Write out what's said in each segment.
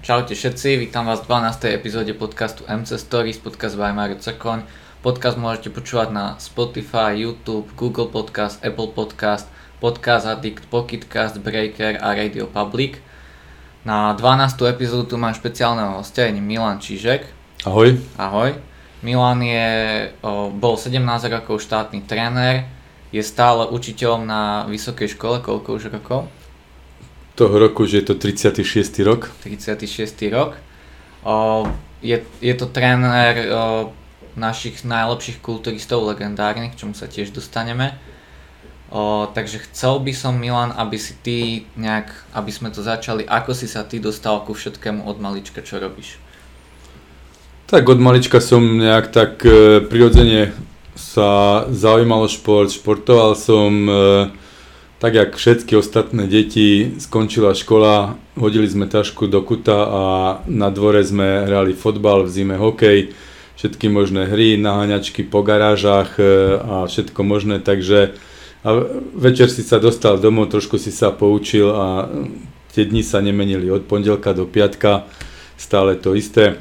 Čaute všetci, vítam vás v 12. epizóde podcastu MC Stories, podcast by Mario Crkoň. Podcast môžete počúvať na Spotify, YouTube, Google Podcast, Apple Podcast, Podcast Addict, Pocketcast, Breaker a Radio Public. Na 12. epizódu mám špeciálneho hostia, je Milan Čižek. Ahoj. Ahoj. Milan je, bol 17 rokov štátny tréner, je stále učiteľom na vysokej škole, koľko už rokov? Toho roku, že je to 36. rok. 36. rok. O, je, je to tréner o, našich najlepších kulturistov legendárnych, k čomu sa tiež dostaneme. O, takže chcel by som Milan, aby si ty nejak, aby sme to začali, ako si sa ty dostal ku všetkému od malička, čo robíš? Tak od malička som nejak tak e, prirodzene sa zaujímal o šport, športoval som e, tak jak všetky ostatné deti, skončila škola, hodili sme tašku do kuta a na dvore sme hrali fotbal, v zime hokej, všetky možné hry, naháňačky po garážach e, a všetko možné, takže a večer si sa dostal domov, trošku si sa poučil a tie dni sa nemenili od pondelka do piatka, stále to isté.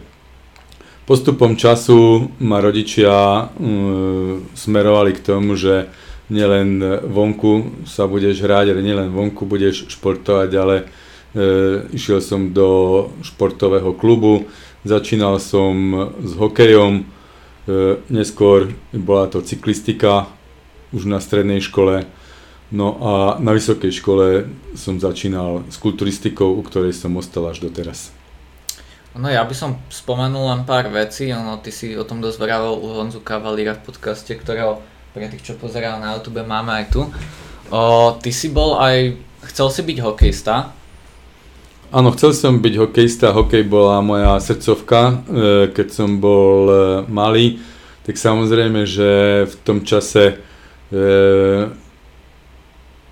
Postupom času ma rodičia um, smerovali k tomu, že nielen vonku sa budeš hrať, ale nielen vonku budeš športovať, ale e, išiel som do športového klubu, začínal som s hokejom, e, neskôr bola to cyklistika už na strednej škole, no a na vysokej škole som začínal s kulturistikou, u ktorej som ostal až doteraz. No ja by som spomenul len pár vecí, ono, ty si o tom dosť u Honzu Kavalíra v podcaste, ktorého pre tých, čo pozerajú na YouTube, máme aj tu. O, ty si bol aj, chcel si byť hokejista? Áno, chcel som byť hokejista, hokej bola moja srdcovka, e, keď som bol e, malý, tak samozrejme, že v tom čase e,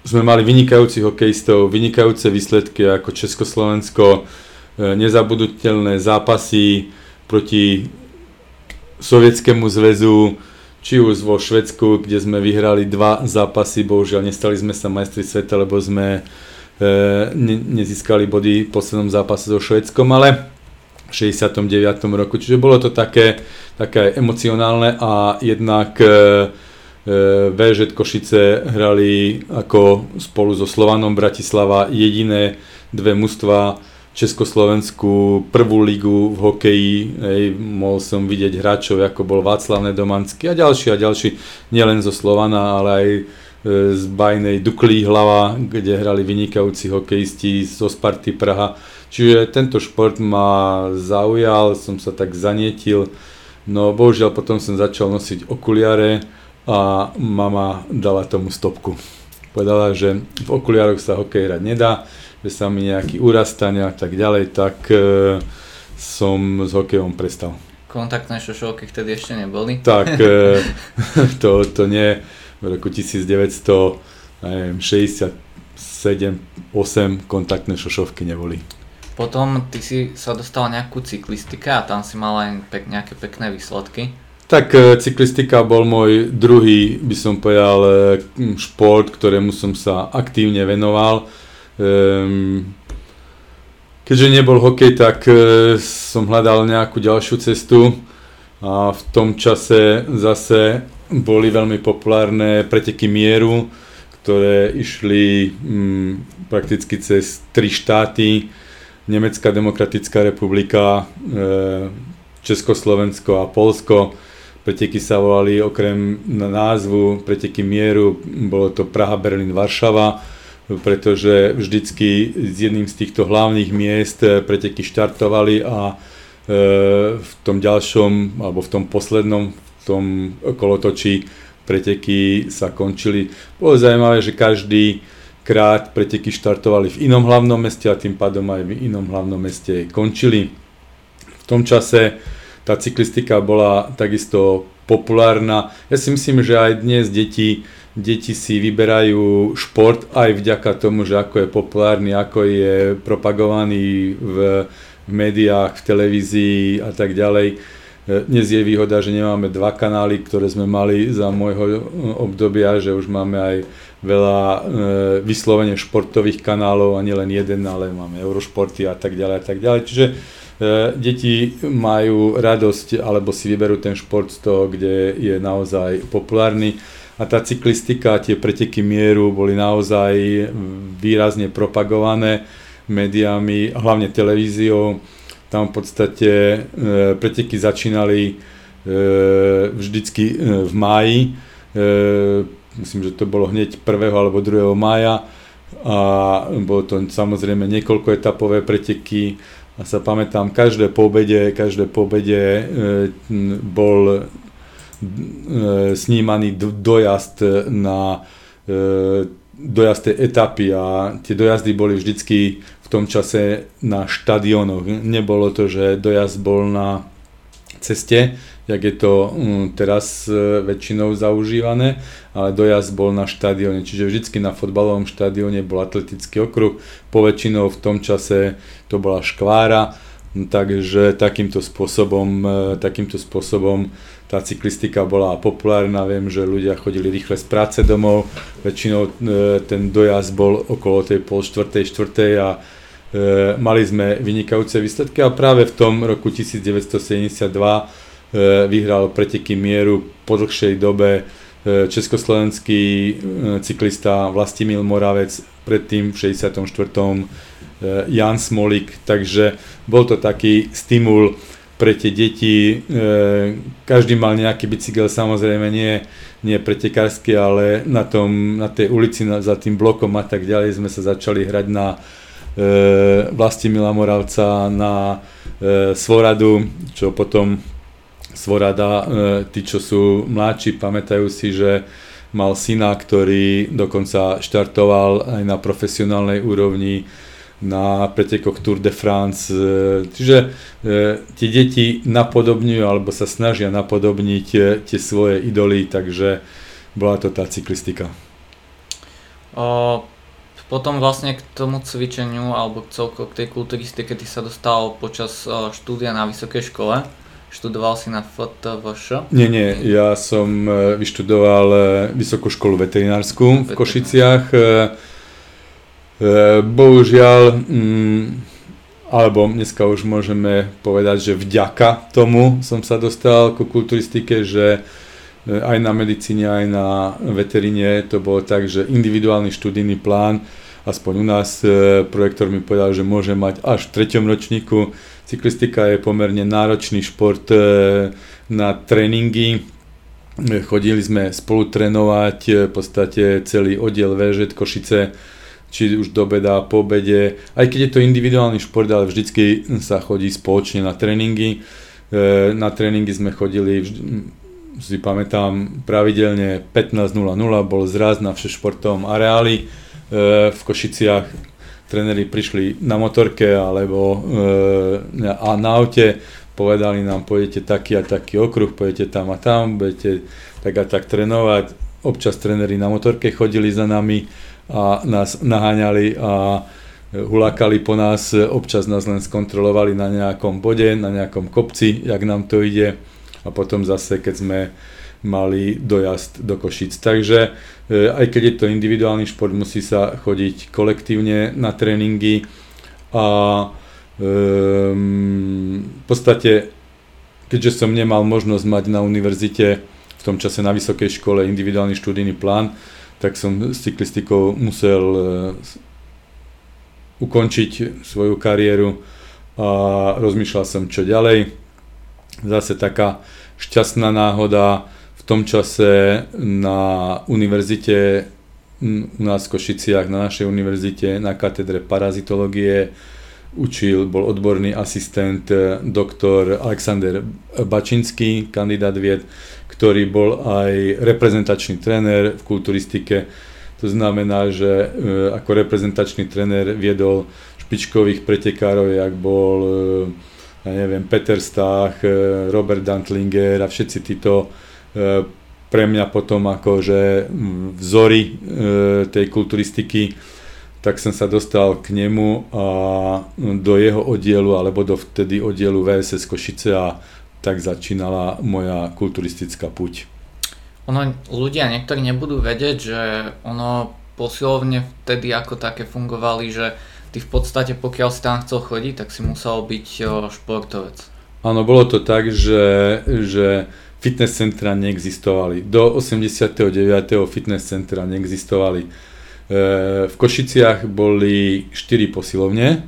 sme mali vynikajúcich hokejistov, vynikajúce výsledky ako Československo, nezabudnutelné zápasy proti Sovietskému zväzu, či už vo Švedsku, kde sme vyhrali dva zápasy, bohužiaľ nestali sme sa majstri sveta, lebo sme e, ne, nezískali body v poslednom zápase so Švedskom, ale v 69. roku, čiže bolo to také, také emocionálne a jednak e, e VŽ Košice hrali ako spolu so Slovanom Bratislava jediné dve mužstva Československú prvú ligu v hokeji, hej, mohol som vidieť hráčov, ako bol Václav Nedomanský a ďalší a ďalší, nielen zo Slovana, ale aj e, z bajnej Duklí hlava, kde hrali vynikajúci hokejisti zo Sparty Praha. Čiže tento šport ma zaujal, som sa tak zanietil, no bohužiaľ potom som začal nosiť okuliare a mama dala tomu stopku. Povedala, že v okuliároch sa hokej hrať nedá, že sa mi nejaký úraz stane a tak ďalej, tak e, som s hokejom prestal. Kontaktné šošovky vtedy ešte neboli? Tak, e, to, to nie. V roku 1967 8 kontaktné šošovky neboli. Potom ty si sa dostal nejakú cyklistika a tam si mal aj pek, nejaké pekné výsledky. Tak e, cyklistika bol môj druhý, by som povedal, e, šport, ktorému som sa aktívne venoval Um, keďže nebol hokej, tak uh, som hľadal nejakú ďalšiu cestu a v tom čase zase boli veľmi populárne preteky mieru, ktoré išli um, prakticky cez tri štáty, Nemecká demokratická republika, uh, Československo a Polsko. Preteky sa volali okrem názvu Preteky mieru, bolo to Praha, Berlin, Varšava pretože vždycky z jedným z týchto hlavných miest eh, preteky štartovali a eh, v tom ďalšom, alebo v tom poslednom, v tom kolotočí preteky sa končili. Bolo zaujímavé, že každý krát preteky štartovali v inom hlavnom meste a tým pádom aj v inom hlavnom meste končili. V tom čase tá cyklistika bola takisto populárna. Ja si myslím, že aj dnes deti deti si vyberajú šport aj vďaka tomu, že ako je populárny, ako je propagovaný v, v médiách, v televízii a tak ďalej. Dnes je výhoda, že nemáme dva kanály, ktoré sme mali za môjho obdobia, že už máme aj veľa e, vyslovene športových kanálov a nielen jeden, ale máme Eurošporty a tak ďalej a tak ďalej. Čiže e, deti majú radosť alebo si vyberú ten šport z toho, kde je naozaj populárny a tá cyklistika, tie preteky mieru boli naozaj výrazne propagované médiami, hlavne televíziou tam v podstate e, preteky začínali e, vždycky e, v máji. E, myslím, že to bolo hneď 1. alebo 2. mája a bolo to samozrejme niekoľko etapové preteky a sa pamätám, každé pobede, každé pobede e, bol snímaný dojazd na e, dojazd tej etapy a tie dojazdy boli vždycky v tom čase na štadionoch. Nebolo to, že dojazd bol na ceste, jak je to um, teraz väčšinou zaužívané, ale dojazd bol na štadióne. Čiže vždycky na fotbalovom štadióne bol atletický okruh, poväčšinou v tom čase to bola škvára, takže takýmto spôsobom, takýmto spôsobom tá cyklistika bola populárna, viem, že ľudia chodili rýchle z práce domov, väčšinou uh, ten dojazd bol okolo tej pol štvrtej, štvrtej a E, mali sme vynikajúce výsledky a práve v tom roku 1972 e, vyhral preteky mieru po dlhšej dobe e, československý cyklista Vlastimil Moravec, predtým v 64. Jan Smolik, takže bol to taký stimul pre tie deti. Každý mal nejaký bicykel, samozrejme nie, nie pretekársky, ale na, tom, na tej ulici za tým blokom a tak ďalej sme sa začali hrať na E, Vlastimila Moravca na e, Svoradu, čo potom Svorada, e, tí, čo sú mladší, pamätajú si, že mal syna, ktorý dokonca štartoval aj na profesionálnej úrovni na pretekoch Tour de France. Čiže e, tie deti napodobňujú alebo sa snažia napodobniť tie svoje idoly, takže bola to tá cyklistika. O, potom vlastne k tomu cvičeniu alebo celko k tej kulturistike ty sa dostal počas štúdia na vysokej škole. Študoval si na FTVŠ? Nie, nie, ja som e, vyštudoval e, Vysokú školu veterinárskú v Košiciach. Bohužiaľ, mm, alebo dneska už môžeme povedať, že vďaka tomu som sa dostal ku kulturistike, že aj na medicíne, aj na veteríne to bolo tak, že individuálny študijný plán, aspoň u nás e, projektor mi povedal, že môže mať až v treťom ročníku. Cyklistika je pomerne náročný šport e, na tréningy. E, chodili sme spolu trénovať, v podstate celý oddiel VŽ Košice, či už do beda, po obede. Aj keď je to individuálny šport, ale vždycky sa chodí spoločne na tréningy. Na tréningy sme chodili si pamätám, pravidelne 15.00 bol zraz na všešportovom areáli e, v Košiciach. Tréneri prišli na motorke alebo e, a na aute, povedali nám, pôjdete taký a taký okruh, pôjdete tam a tam, budete tak a tak trénovať. Občas tréneri na motorke chodili za nami a nás naháňali a hulákali po nás, občas nás len skontrolovali na nejakom bode, na nejakom kopci, jak nám to ide a potom zase, keď sme mali dojazd do Košic. Takže e, aj keď je to individuálny šport, musí sa chodiť kolektívne na tréningy a um, v podstate, keďže som nemal možnosť mať na univerzite v tom čase na vysokej škole individuálny študijný plán, tak som s cyklistikou musel uh, ukončiť svoju kariéru a rozmýšľal som čo ďalej. Zase taká šťastná náhoda v tom čase na univerzite u nás v Košiciach, na našej univerzite, na katedre parazitológie učil, bol odborný asistent doktor Alexander Bačinský, kandidát vied, ktorý bol aj reprezentačný tréner v kulturistike. To znamená, že eh, ako reprezentačný tréner viedol špičkových pretekárov, jak bol eh, ja neviem, Peter Stach, e, Robert Dantlinger a všetci títo e, pre mňa potom akože vzory e, tej kulturistiky, tak som sa dostal k nemu a do jeho oddielu, alebo do vtedy oddielu VSS Košice a tak začínala moja kulturistická puť. Ono, ľudia niektorí nebudú vedieť, že ono posilovne vtedy ako také fungovali, že ty v podstate pokiaľ si tam chcel chodiť, tak si musel byť športovec. Áno, bolo to tak, že, že fitness centra neexistovali. Do 89. fitness centra neexistovali. E, v Košiciach boli 4 posilovne,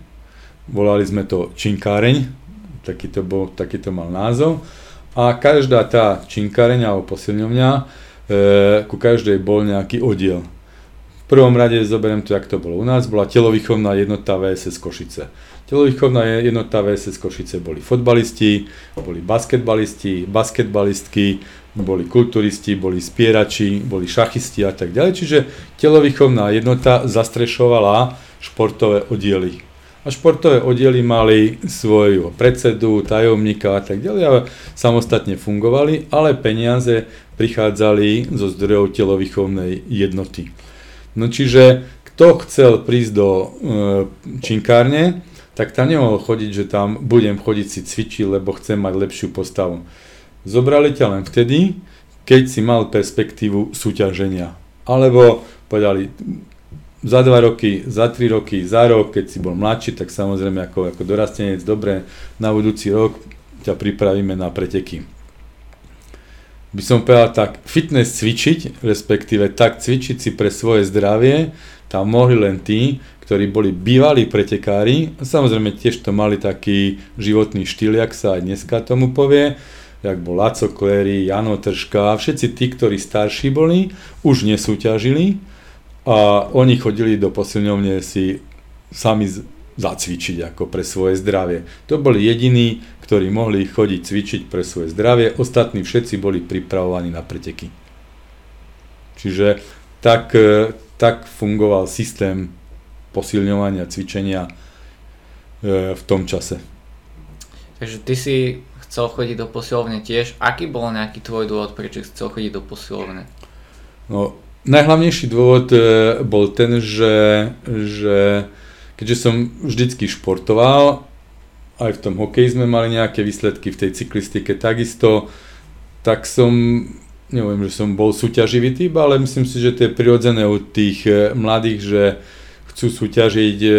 volali sme to Činkáreň, taký to, bol, taký to mal názov. A každá tá činkáreň alebo posilňovňa, e, ku každej bol nejaký oddiel. V prvom rade zoberiem to, jak to bolo u nás, bola telovýchovná jednota VSS Košice. Telovýchovná jednota VSS Košice boli fotbalisti, boli basketbalisti, basketbalistky, boli kulturisti, boli spierači, boli šachisti a tak ďalej. Čiže telovýchovná jednota zastrešovala športové oddiely a športové oddiely mali svojho predsedu, tajomníka a tak ďalej a samostatne fungovali, ale peniaze prichádzali zo zdrojov telovýchovnej jednoty. No čiže kto chcel prísť do e, činkárne, tak tam nemohol chodiť, že tam budem chodiť si cvičiť, lebo chcem mať lepšiu postavu. Zobrali ťa len vtedy, keď si mal perspektívu súťaženia. Alebo povedali, za dva roky, za tri roky, za rok, keď si bol mladší, tak samozrejme ako, ako dorastenec, dobre, na budúci rok ťa pripravíme na preteky. By som povedal tak, fitness cvičiť, respektíve tak cvičiť si pre svoje zdravie, tam mohli len tí, ktorí boli bývalí pretekári, a samozrejme tiež to mali taký životný štýl, jak sa aj dneska tomu povie, jak bol Laco Kléry, Jano Tržka, všetci tí, ktorí starší boli, už nesúťažili, a oni chodili do posilňovne si sami zacvičiť ako pre svoje zdravie. To boli jediní, ktorí mohli chodiť cvičiť pre svoje zdravie, ostatní všetci boli pripravovaní na preteky. Čiže tak, e, tak fungoval systém posilňovania, cvičenia e, v tom čase. Takže ty si chcel chodiť do posilovne tiež. Aký bol nejaký tvoj dôvod, prečo chcel chodiť do posilovne? No, Najhlavnejší dôvod e, bol ten, že, že keďže som vždycky športoval, aj v tom hokeji sme mali nejaké výsledky, v tej cyklistike takisto, tak som, neviem, že som bol súťaživý typ, ale myslím si, že to je prirodzené u tých e, mladých, že chcú súťažiť. E,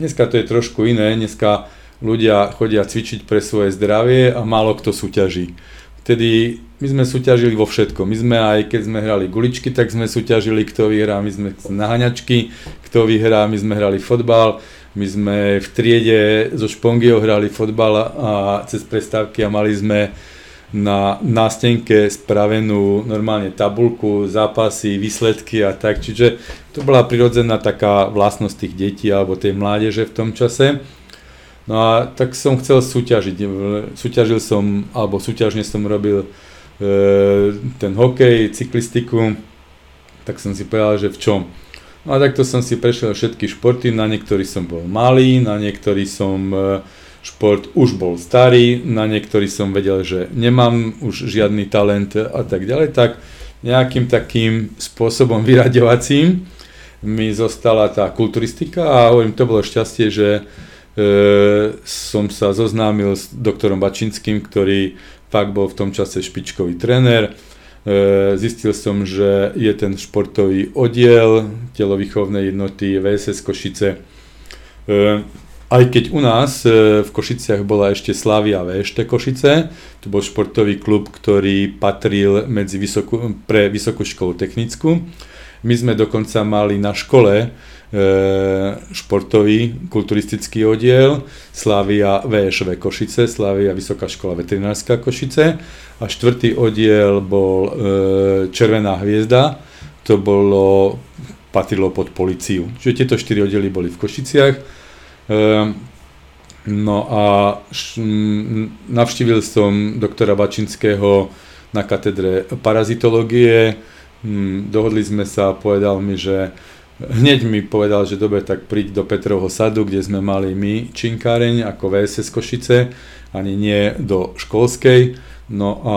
dneska to je trošku iné, dneska ľudia chodia cvičiť pre svoje zdravie a málo kto súťaží. Vtedy my sme súťažili vo všetkom. My sme aj keď sme hrali guličky, tak sme súťažili, kto vyhrá. My sme naháňačky, kto vyhrá. My sme hrali fotbal. My sme v triede zo Špongiou hrali fotbal a cez prestávky a mali sme na nástenke spravenú normálne tabulku, zápasy, výsledky a tak. Čiže to bola prirodzená taká vlastnosť tých detí alebo tej mládeže v tom čase. No a tak som chcel súťažiť. Súťažil som, alebo súťažne som robil E, ten hokej, cyklistiku, tak som si povedal, že v čom. No a takto som si prešiel všetky športy, na niektorý som bol malý, na niektorý som e, šport už bol starý, na niektorý som vedel, že nemám už žiadny talent a tak ďalej, tak nejakým takým spôsobom vyraďovacím mi zostala tá kulturistika a hovorím, to bolo šťastie, že som sa zoznámil s doktorom Bačinským, ktorý fakt bol v tom čase špičkový tréner. E, zistil som, že je ten športový oddiel telovýchovnej jednoty VSS Košice. E, aj keď u nás e, v Košiciach bola ešte Slavia VŠT Košice, to bol športový klub, ktorý patril medzi vysokú, pre Vysokú školu technickú. My sme dokonca mali na škole E, športový kulturistický oddiel, Slavia VŠV Košice, Slavia Vysoká škola veterinárska Košice a štvrtý oddiel bol e, Červená hviezda, to bolo, patrilo pod policiu. Čiže tieto štyri oddiely boli v Košiciach. E, no a navštívil som doktora Bačinského na katedre parazitológie, hm, dohodli sme sa, povedal mi, že Hneď mi povedal, že dobre, tak príď do Petrovho sadu, kde sme mali my činkáreň ako VSS Košice, ani nie do školskej. No a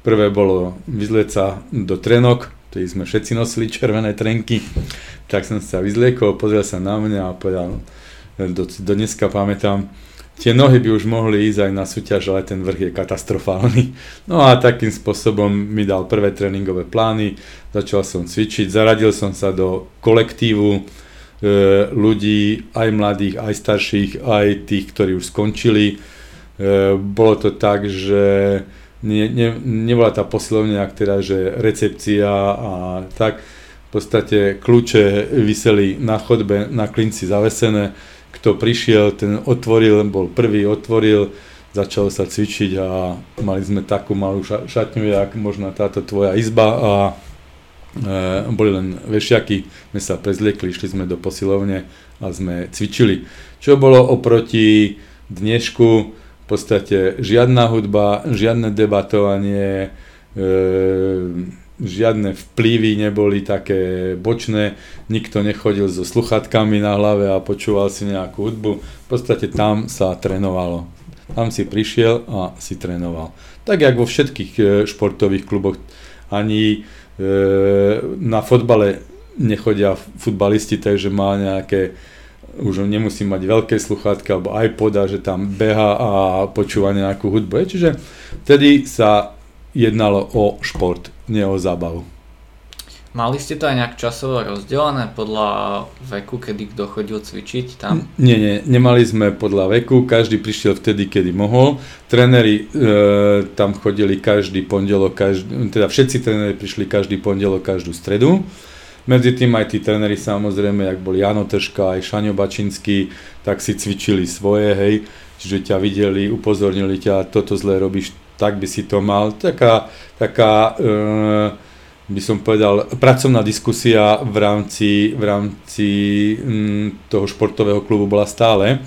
prvé bolo vyzlieť sa do trenok, tedy sme všetci nosili červené trenky, tak som sa vyzliekol, pozrel sa na mňa a povedal, do, do dneska pamätám, tie nohy by už mohli ísť aj na súťaž, ale ten vrch je katastrofálny. No a takým spôsobom mi dal prvé tréningové plány, začal som cvičiť, zaradil som sa do kolektívu e, ľudí, aj mladých, aj starších, aj tých, ktorí už skončili. E, bolo to tak, že nie, nie, nebola tá posilovňa, teda, že recepcia a tak. V podstate kľúče vyseli na chodbe, na klinci zavesené kto prišiel, ten otvoril, bol prvý, otvoril, začalo sa cvičiť a mali sme takú malú šatňu, jak možno táto tvoja izba a e, boli len vešiaky, sme sa prezliekli, išli sme do posilovne a sme cvičili. Čo bolo oproti dnešku, v podstate žiadna hudba, žiadne debatovanie, e, žiadne vplyvy neboli také bočné, nikto nechodil so sluchatkami na hlave a počúval si nejakú hudbu. V podstate tam sa trénovalo. Tam si prišiel a si trénoval. Tak jak vo všetkých e, športových kluboch, ani e, na fotbale nechodia futbalisti, takže má nejaké už nemusí mať veľké sluchátka alebo iPoda, že tam beha a počúva nejakú hudbu. Čiže vtedy sa jednalo o šport, nie o zábavu. Mali ste to aj nejak časovo rozdelené podľa veku, kedy kto chodil cvičiť tam? Nie, nie, nemali sme podľa veku, každý prišiel vtedy, kedy mohol. Tréneri e, tam chodili každý pondelok, každý, teda všetci tréneri prišli každý pondelok, každú stredu. Medzi tým aj tí tréneri samozrejme, jak bol Jano Tržka, aj Šaňo Bačinský, tak si cvičili svoje, hej, čiže ťa videli, upozornili ťa, toto zle robíš, tak by si to mal. Taká, taká e, by som povedal, pracovná diskusia v rámci, v rámci m, toho športového klubu bola stále. E,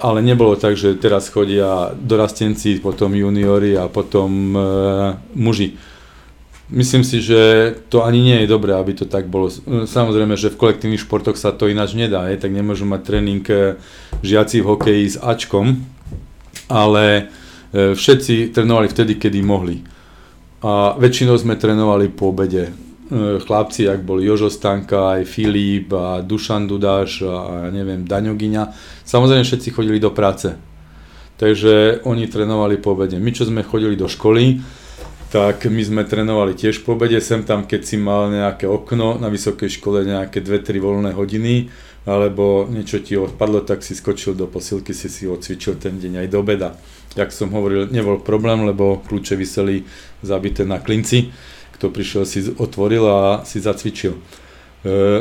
ale nebolo tak, že teraz chodia dorastenci, potom juniori a potom e, muži. Myslím si, že to ani nie je dobré, aby to tak bolo. Samozrejme, že v kolektívnych športoch sa to ináč nedá, je, tak nemôžu mať tréning e, žiaci v hokeji s Ačkom, ale E, všetci trénovali vtedy, kedy mohli. A väčšinou sme trénovali po obede. E, chlapci, ak boli Jožo Stanka, aj Filip a Dušan Dudáš a neviem, Daňogyňa, samozrejme všetci chodili do práce. Takže oni trénovali po obede. My, čo sme chodili do školy, tak my sme trénovali tiež po obede, sem tam, keď si mal nejaké okno na vysokej škole, nejaké 2-3 voľné hodiny, alebo niečo ti odpadlo, tak si skočil do posilky, si si odcvičil ten deň aj do obeda jak som hovoril, nebol problém, lebo kľúče vyseli zabité na klinci. Kto prišiel, si otvoril a si zacvičil. E,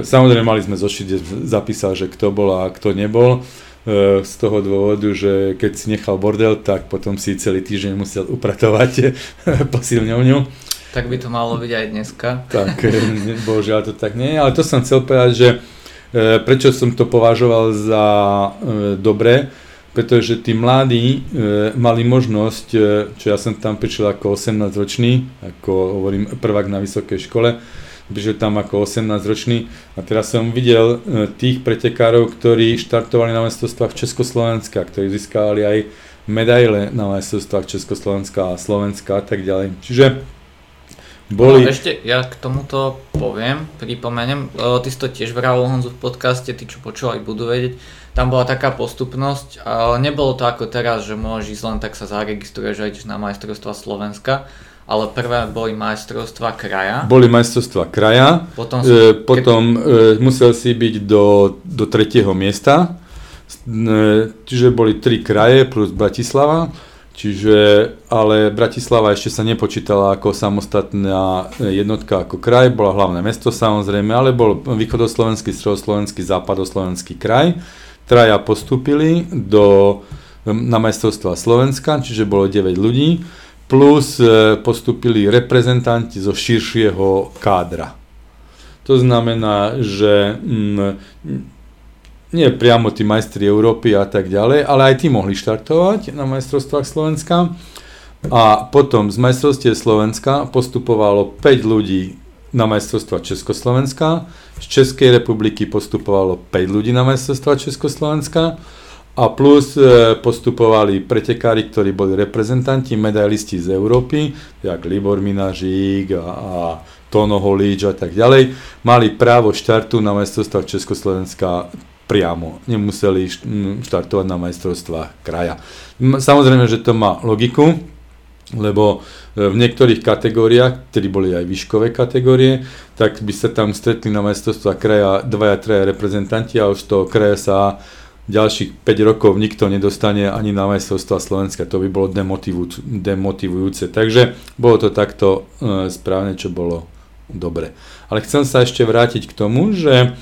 samozrejme mali sme zošiť, kde zapísal, že kto bol a kto nebol. E, z toho dôvodu, že keď si nechal bordel, tak potom si celý týždeň musel upratovať posilňovňu. Tak by to malo byť aj dneska. Tak, e, bohužiaľ to tak nie je, ale to som chcel povedať, že prečo som to považoval za dobré, pretože tí mladí e, mali možnosť, e, čo ja som tam prišiel ako 18 ročný, ako hovorím prvák na vysokej škole, prišiel tam ako 18 ročný a teraz som videl e, tých pretekárov, ktorí štartovali na majstrovstvách Československa, ktorí získali aj medaile na majstrovstvách Československa a Slovenska a tak ďalej. Čiže boli... No, ešte ja k tomuto poviem, pripomeniem, ty si to tiež vral Honzu v podcaste, tí čo počúvali budú vedieť, tam bola taká postupnosť, ale nebolo to ako teraz, že môžeš ísť len tak sa zaregistruješ a ideš na majstrovstva Slovenska, ale prvé boli majstrovstva kraja. Boli majstrovstva kraja, potom, e, potom e, musel si byť do, do tretieho miesta, e, čiže boli tri kraje plus Bratislava, čiže, ale Bratislava ešte sa nepočítala ako samostatná jednotka ako kraj, bola hlavné mesto samozrejme, ale bol východoslovenský, stredoslovenský, západoslovenský kraj traja postupili do, na majstrovstva Slovenska, čiže bolo 9 ľudí, plus e, postupili reprezentanti zo širšieho kádra. To znamená, že mm, nie priamo tí majstri Európy a tak ďalej, ale aj tí mohli štartovať na majstrovstvách Slovenska. A potom z majstrovstiev Slovenska postupovalo 5 ľudí na majstrovstva Československa. Z Českej republiky postupovalo 5 ľudí na majstrovstva Československa a plus e, postupovali pretekári, ktorí boli reprezentanti, medailisti z Európy, jak Libor Minažík a, a Tono Holíč a tak ďalej, mali právo štartu na majstrovstvách Československa priamo, nemuseli štartovať na majstrovstvách kraja. Samozrejme, že to má logiku, lebo v niektorých kategóriách, ktorí boli aj výškové kategórie, tak by sa tam stretli na majstrovstvách kraja dvaja, traja reprezentanti a už toho kraja sa ďalších 5 rokov nikto nedostane ani na majstrovstva Slovenska, to by bolo demotivujúce. Takže bolo to takto e, správne, čo bolo dobre. Ale chcem sa ešte vrátiť k tomu, že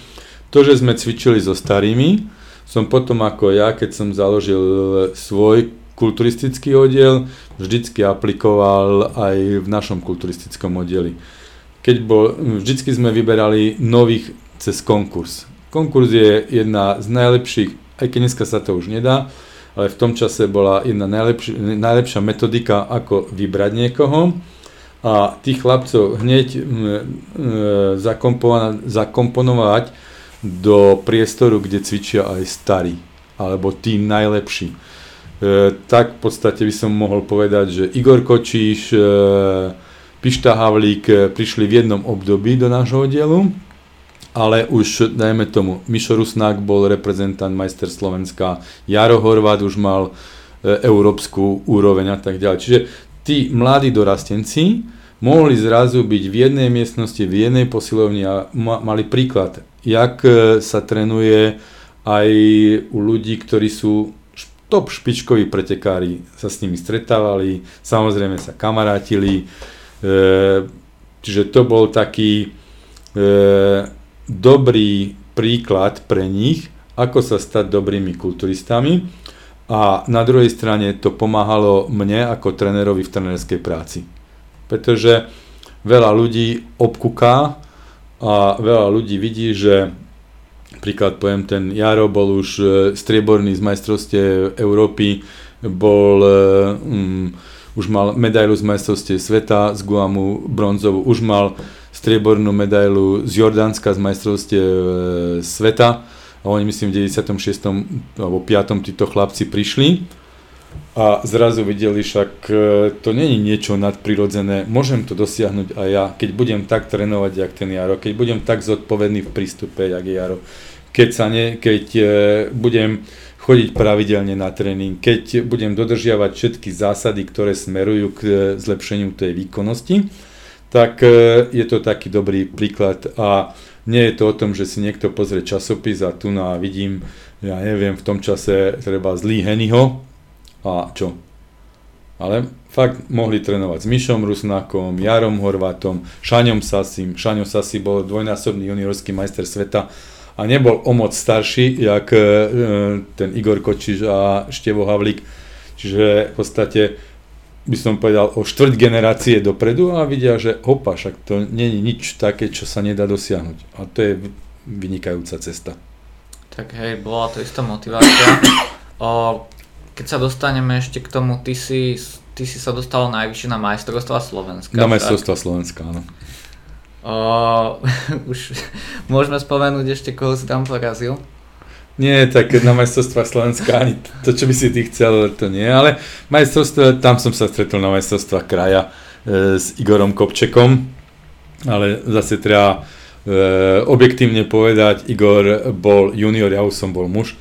to, že sme cvičili so starými, som potom ako ja, keď som založil svoj kulturistický oddiel, vždycky aplikoval aj v našom kulturistickom oddieli. Keď bol, vždycky sme vyberali nových cez konkurs. Konkurs je jedna z najlepších, aj keď dneska sa to už nedá, ale v tom čase bola jedna najlepši, najlepšia metodika, ako vybrať niekoho a tých chlapcov hneď e, zakomponovať do priestoru, kde cvičia aj starí, alebo tí najlepší. E, tak v podstate by som mohol povedať, že Igor Kočíš, e, Pišta Havlík e, prišli v jednom období do nášho oddielu, ale už, dajme tomu, Mišo Rusnák bol reprezentant majster Slovenska, Jaro Horvát už mal európsku úroveň a tak ďalej. Čiže tí mladí dorastenci mohli zrazu byť v jednej miestnosti, v jednej posilovni a ma, mali príklad jak sa trénuje aj u ľudí, ktorí sú top špičkoví pretekári, sa s nimi stretávali, samozrejme sa kamarátili, e, čiže to bol taký e, dobrý príklad pre nich, ako sa stať dobrými kulturistami a na druhej strane to pomáhalo mne ako trénerovi v trénerskej práci. Pretože veľa ľudí obkúká a veľa ľudí vidí, že príklad poviem, ten Jaro bol už e, strieborný z majstrovstie Európy, bol, um, už mal medailu z majstrovstie sveta z Guamu, bronzovú, už mal striebornú medailu z Jordánska z majstrovstie e, sveta a oni myslím v 96. alebo 5. títo chlapci prišli a zrazu videli, však to není niečo nadprirodzené, môžem to dosiahnuť aj ja, keď budem tak trénovať, jak ten Jaro, keď budem tak zodpovedný v prístupe, jak je Jaro, keď, sa ne, keď e, budem chodiť pravidelne na tréning, keď budem dodržiavať všetky zásady, ktoré smerujú k e, zlepšeniu tej výkonnosti, tak je to taký dobrý príklad a nie je to o tom, že si niekto pozrie časopis a tu na vidím, ja neviem, v tom čase treba zlý Hennyho, a čo? Ale fakt mohli trénovať s Mišom Rusnákom, Jarom Horvátom, Šaňom Sasim. Šaňo Sasi bol dvojnásobný juniorský majster sveta a nebol o moc starší, jak e, ten Igor Kočiš a Števo Havlík. Čiže v podstate by som povedal o štvrť generácie dopredu a vidia, že opa, však to není nič také, čo sa nedá dosiahnuť. A to je vynikajúca cesta. Tak hej, bola to istá motivácia. O, keď sa dostaneme ešte k tomu, ty si, ty si sa dostal najvyššie na majstrovstva Slovenska. Na majstrovstva Slovenska, áno. O, už môžeme spomenúť ešte, koho si tam porazil? Nie, tak na majstrovstva Slovenska ani to, čo by si ty chcel, to nie, ale majstrovstva, tam som sa stretol na majstrovstva kraja e, s Igorom Kopčekom, ale zase treba e, objektívne povedať, Igor bol junior, ja už som bol muž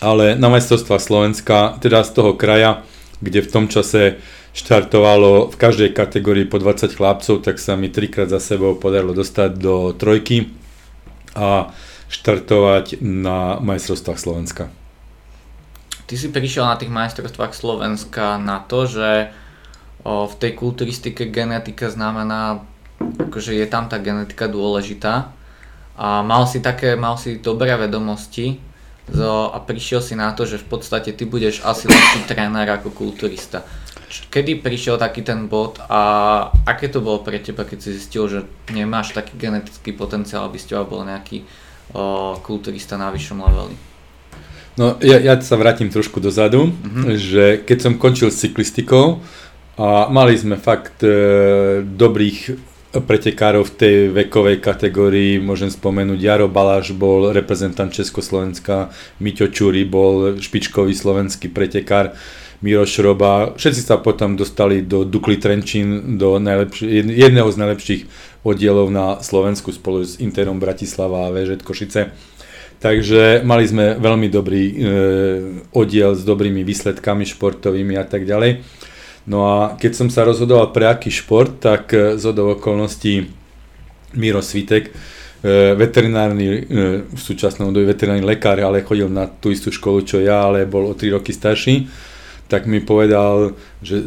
ale na majstrovstva Slovenska, teda z toho kraja, kde v tom čase štartovalo v každej kategórii po 20 chlapcov, tak sa mi trikrát za sebou podarilo dostať do trojky a štartovať na majstrovstvách Slovenska. Ty si prišiel na tých majstrovstvách Slovenska na to, že v tej kulturistike genetika znamená, akože je tam tá genetika dôležitá a mal si také, mal si dobré vedomosti a prišiel si na to, že v podstate ty budeš asi lepší tréner ako kulturista. Kedy prišiel taký ten bod a aké to bolo pre teba, keď si zistil, že nemáš taký genetický potenciál, aby ste bol nejaký o, kulturista na vyššom leveli? No ja, ja sa vrátim trošku dozadu, mm-hmm. že keď som končil s cyklistikou a mali sme fakt e, dobrých pretekárov v tej vekovej kategórii môžem spomenúť Jaro Baláš bol reprezentant Československa, Miťo Čuri bol špičkový slovenský pretekár, Miro Šroba, všetci sa potom dostali do Dukly Trenčín, do najlepši- jedného z najlepších oddielov na Slovensku spolu s Interom Bratislava a VŽ Košice. Takže mali sme veľmi dobrý e, oddiel s dobrými výsledkami športovými a tak ďalej. No a keď som sa rozhodoval pre aký šport, tak e, z okolností Miro Svitek, e, veterinárny, e, v súčasnom dobe veterinárny lekár, ale chodil na tú istú školu, čo ja, ale bol o 3 roky starší, tak mi povedal, že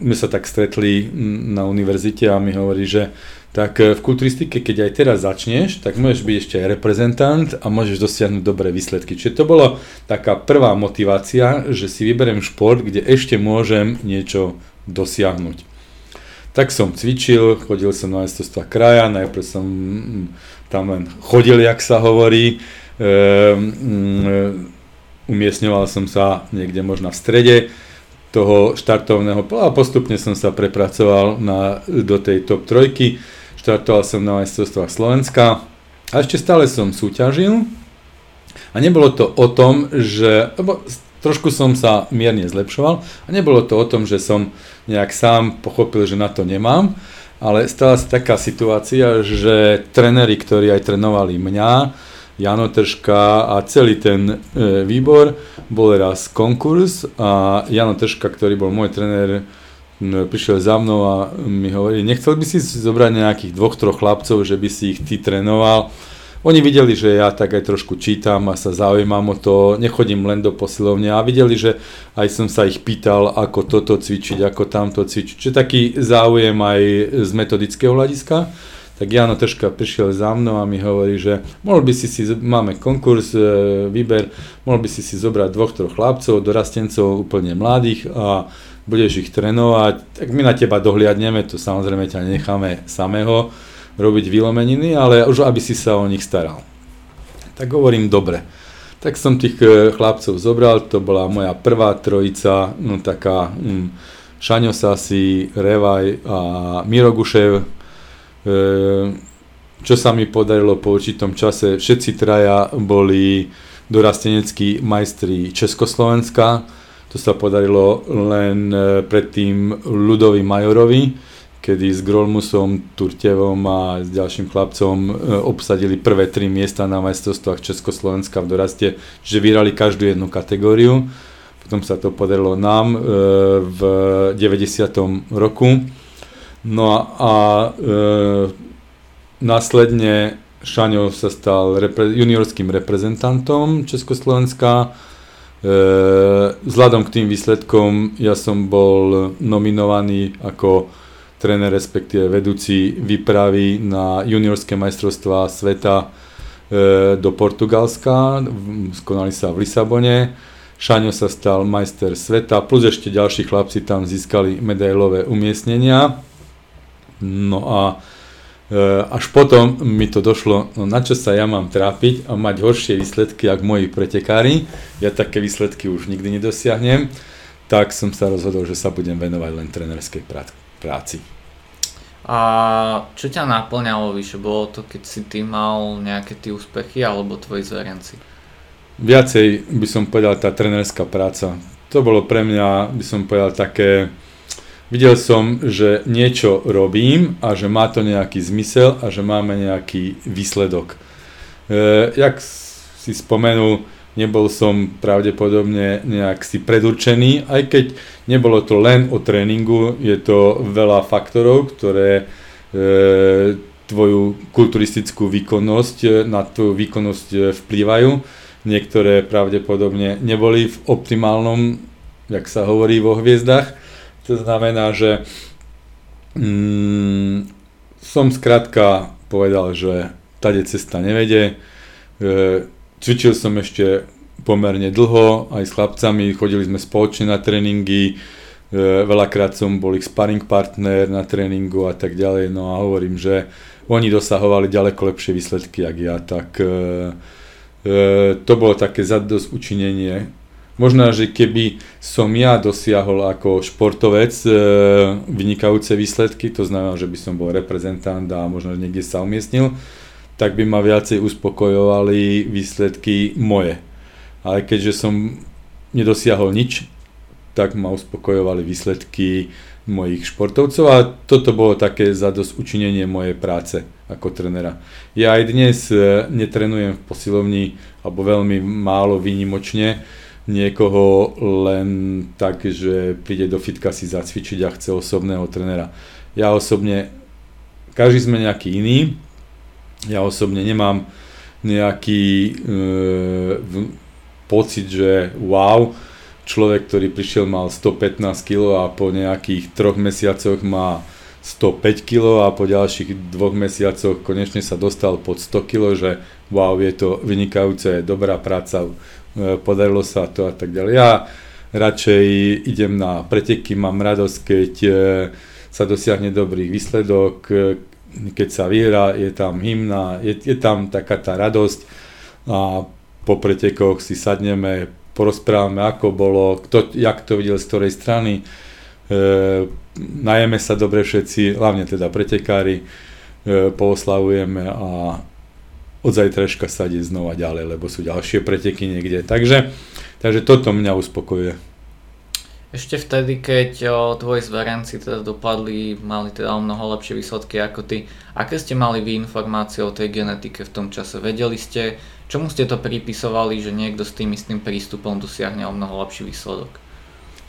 sme sa tak stretli na univerzite a mi hovorí, že tak v kulturistike, keď aj teraz začneš, tak môžeš byť ešte aj reprezentant a môžeš dosiahnuť dobré výsledky. Čiže to bolo taká prvá motivácia, že si vyberiem šport, kde ešte môžem niečo dosiahnuť. Tak som cvičil, chodil som na majstrovstvá kraja, najprv som tam len chodil, jak sa hovorí, ehm, umiestňoval som sa niekde možno v strede toho štartovného a postupne som sa prepracoval na, do tej top trojky, štartoval som na majstrovstvách Slovenska a ešte stále som súťažil. A nebolo to o tom, že, lebo trošku som sa mierne zlepšoval a nebolo to o tom, že som nejak sám pochopil, že na to nemám, ale stala sa taká situácia, že tréneri, ktorí aj trénovali mňa, Jano Tržka a celý ten e, výbor, bol raz konkurs a Jano Tržka, ktorý bol môj tréner, prišiel za mnou a mi hovorí, nechcel by si zobrať nejakých dvoch, troch chlapcov, že by si ich ty trénoval oni videli, že ja tak aj trošku čítam a sa zaujímam o to, nechodím len do posilovne a videli, že aj som sa ich pýtal, ako toto cvičiť, ako tamto cvičiť. Čiže taký záujem aj z metodického hľadiska. Tak Jano Tržka prišiel za mnou a mi hovorí, že mohol by si si, máme konkurs, e, výber, mohol by si si zobrať dvoch, troch chlapcov, dorastencov úplne mladých a budeš ich trénovať, tak my na teba dohliadneme, to samozrejme ťa necháme samého robiť vylomeniny, ale už aby si sa o nich staral. Tak hovorím, dobre. Tak som tých e, chlapcov zobral, to bola moja prvá trojica, no taká um, Šaňo Sasi, Revaj a Mirogušev. E, čo sa mi podarilo po určitom čase, všetci traja boli dorasteneckí majstri Československa. To sa podarilo len e, predtým Ludovi Majorovi, kedy s Grolmusom, Turtevom a s ďalším chlapcom e, obsadili prvé tri miesta na majstrovstvách Československa v doraste, že vyrali každú jednu kategóriu. Potom sa to podarilo nám e, v 90. roku. No a, a e, následne Šaňo sa stal repre, juniorským reprezentantom Československa. E, vzhľadom k tým výsledkom ja som bol nominovaný ako tréner, respektíve vedúci výpravy na juniorské majstrovstvá sveta e, do Portugalska, skonali sa v Lisabone. Šaňo sa stal majster sveta, plus ešte ďalší chlapci tam získali medailové umiestnenia. No a e, až potom mi to došlo, no na čo sa ja mám trápiť a mať horšie výsledky, ako moji pretekári. Ja také výsledky už nikdy nedosiahnem. Tak som sa rozhodol, že sa budem venovať len trenerskej práci. A čo ťa naplňalo vyššie? Bolo to, keď si ty mal nejaké tie úspechy alebo tvoji zverenci? Viacej by som povedal tá trenerská práca. To bolo pre mňa, by som povedal, také... Videl som, že niečo robím a že má to nejaký zmysel a že máme nejaký výsledok. E, jak si spomenul, nebol som pravdepodobne nejak si predurčený, aj keď nebolo to len o tréningu, je to veľa faktorov, ktoré e, tvoju kulturistickú výkonnosť, e, na tvoju výkonnosť e, vplývajú. Niektoré pravdepodobne neboli v optimálnom, jak sa hovorí vo hviezdach. To znamená, že mm, som skrátka povedal, že tade cesta nevede. E, Cvičil som ešte pomerne dlho, aj s chlapcami, chodili sme spoločne na tréningy, e, veľakrát som bol ich sparring partner na tréningu a tak ďalej, no a hovorím, že oni dosahovali ďaleko lepšie výsledky, jak ja, tak e, e, to bolo také zadosť učinenie. Možno, že keby som ja dosiahol ako športovec e, vynikajúce výsledky, to znamená, že by som bol reprezentant a možno niekde sa umiestnil, tak by ma viacej uspokojovali výsledky moje. Ale keďže som nedosiahol nič, tak ma uspokojovali výsledky mojich športovcov a toto bolo také zadosť učinenie mojej práce ako trenera. Ja aj dnes e, netrenujem v posilovni alebo veľmi málo výnimočne niekoho len tak, že príde do fitka si zacvičiť a chce osobného trenera. Ja osobne, každý sme nejaký iný, ja osobne nemám nejaký e, v, pocit, že wow, človek, ktorý prišiel mal 115 kg a po nejakých troch mesiacoch má 105 kg a po ďalších dvoch mesiacoch konečne sa dostal pod 100 kg, že wow, je to vynikajúce, dobrá práca, podarilo sa to a tak ďalej. Ja radšej idem na preteky, mám radosť, keď e, sa dosiahne dobrý výsledok, e, keď sa vyhrá, je tam hymna, je, je tam taká tá radosť a po pretekoch si sadneme, porozprávame, ako bolo, kto, jak to videl z ktorej strany, e, najeme sa dobre všetci, hlavne teda pretekári, e, pooslavujeme a od sa ide znova ďalej, lebo sú ďalšie preteky niekde. Takže, takže toto mňa uspokojuje. Ešte vtedy, keď o, tvoji zverenci teda dopadli, mali teda o mnoho lepšie výsledky ako ty, aké ste mali vy informácie o tej genetike v tom čase? Vedeli ste, čomu ste to pripisovali, že niekto s tým istým prístupom dosiahne o mnoho lepší výsledok?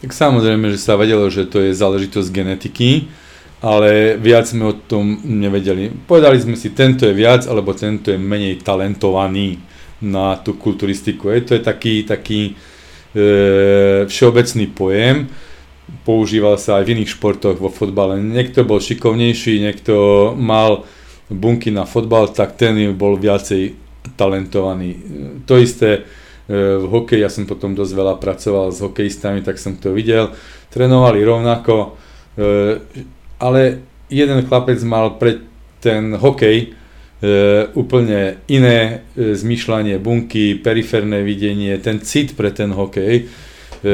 Tak samozrejme, že sa vedelo, že to je záležitosť genetiky, ale viac sme o tom nevedeli. Povedali sme si, tento je viac, alebo tento je menej talentovaný na tú kulturistiku. Je to je taký, taký, e, všeobecný pojem, používal sa aj v iných športoch, vo fotbale. Niekto bol šikovnejší, niekto mal bunky na fotbal, tak ten bol viacej talentovaný. To isté e, v hokeji, ja som potom dosť veľa pracoval s hokejistami, tak som to videl. Trénovali rovnako, e, ale jeden chlapec mal pre ten hokej E, úplne iné e, zmýšľanie bunky, periférne videnie, ten cit pre ten hokej. E,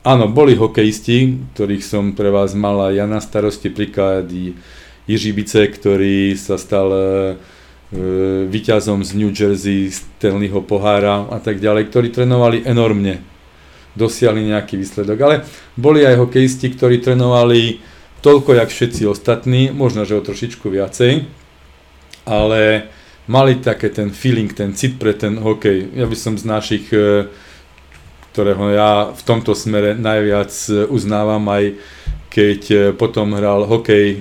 áno, boli hokejisti, ktorých som pre vás mala ja na starosti, príklad Jiří Bice, ktorý sa stal e, vyťazom z New Jersey, Stanleyho pohára a tak ďalej, ktorí trénovali enormne, dosiahli nejaký výsledok, ale boli aj hokejisti, ktorí trénovali toľko, jak všetci ostatní, možno, že o trošičku viacej, ale mali také ten feeling, ten cit pre ten hokej. Ja by som z našich, e, ktorého ja v tomto smere najviac e, uznávam aj keď e, potom hral hokej e,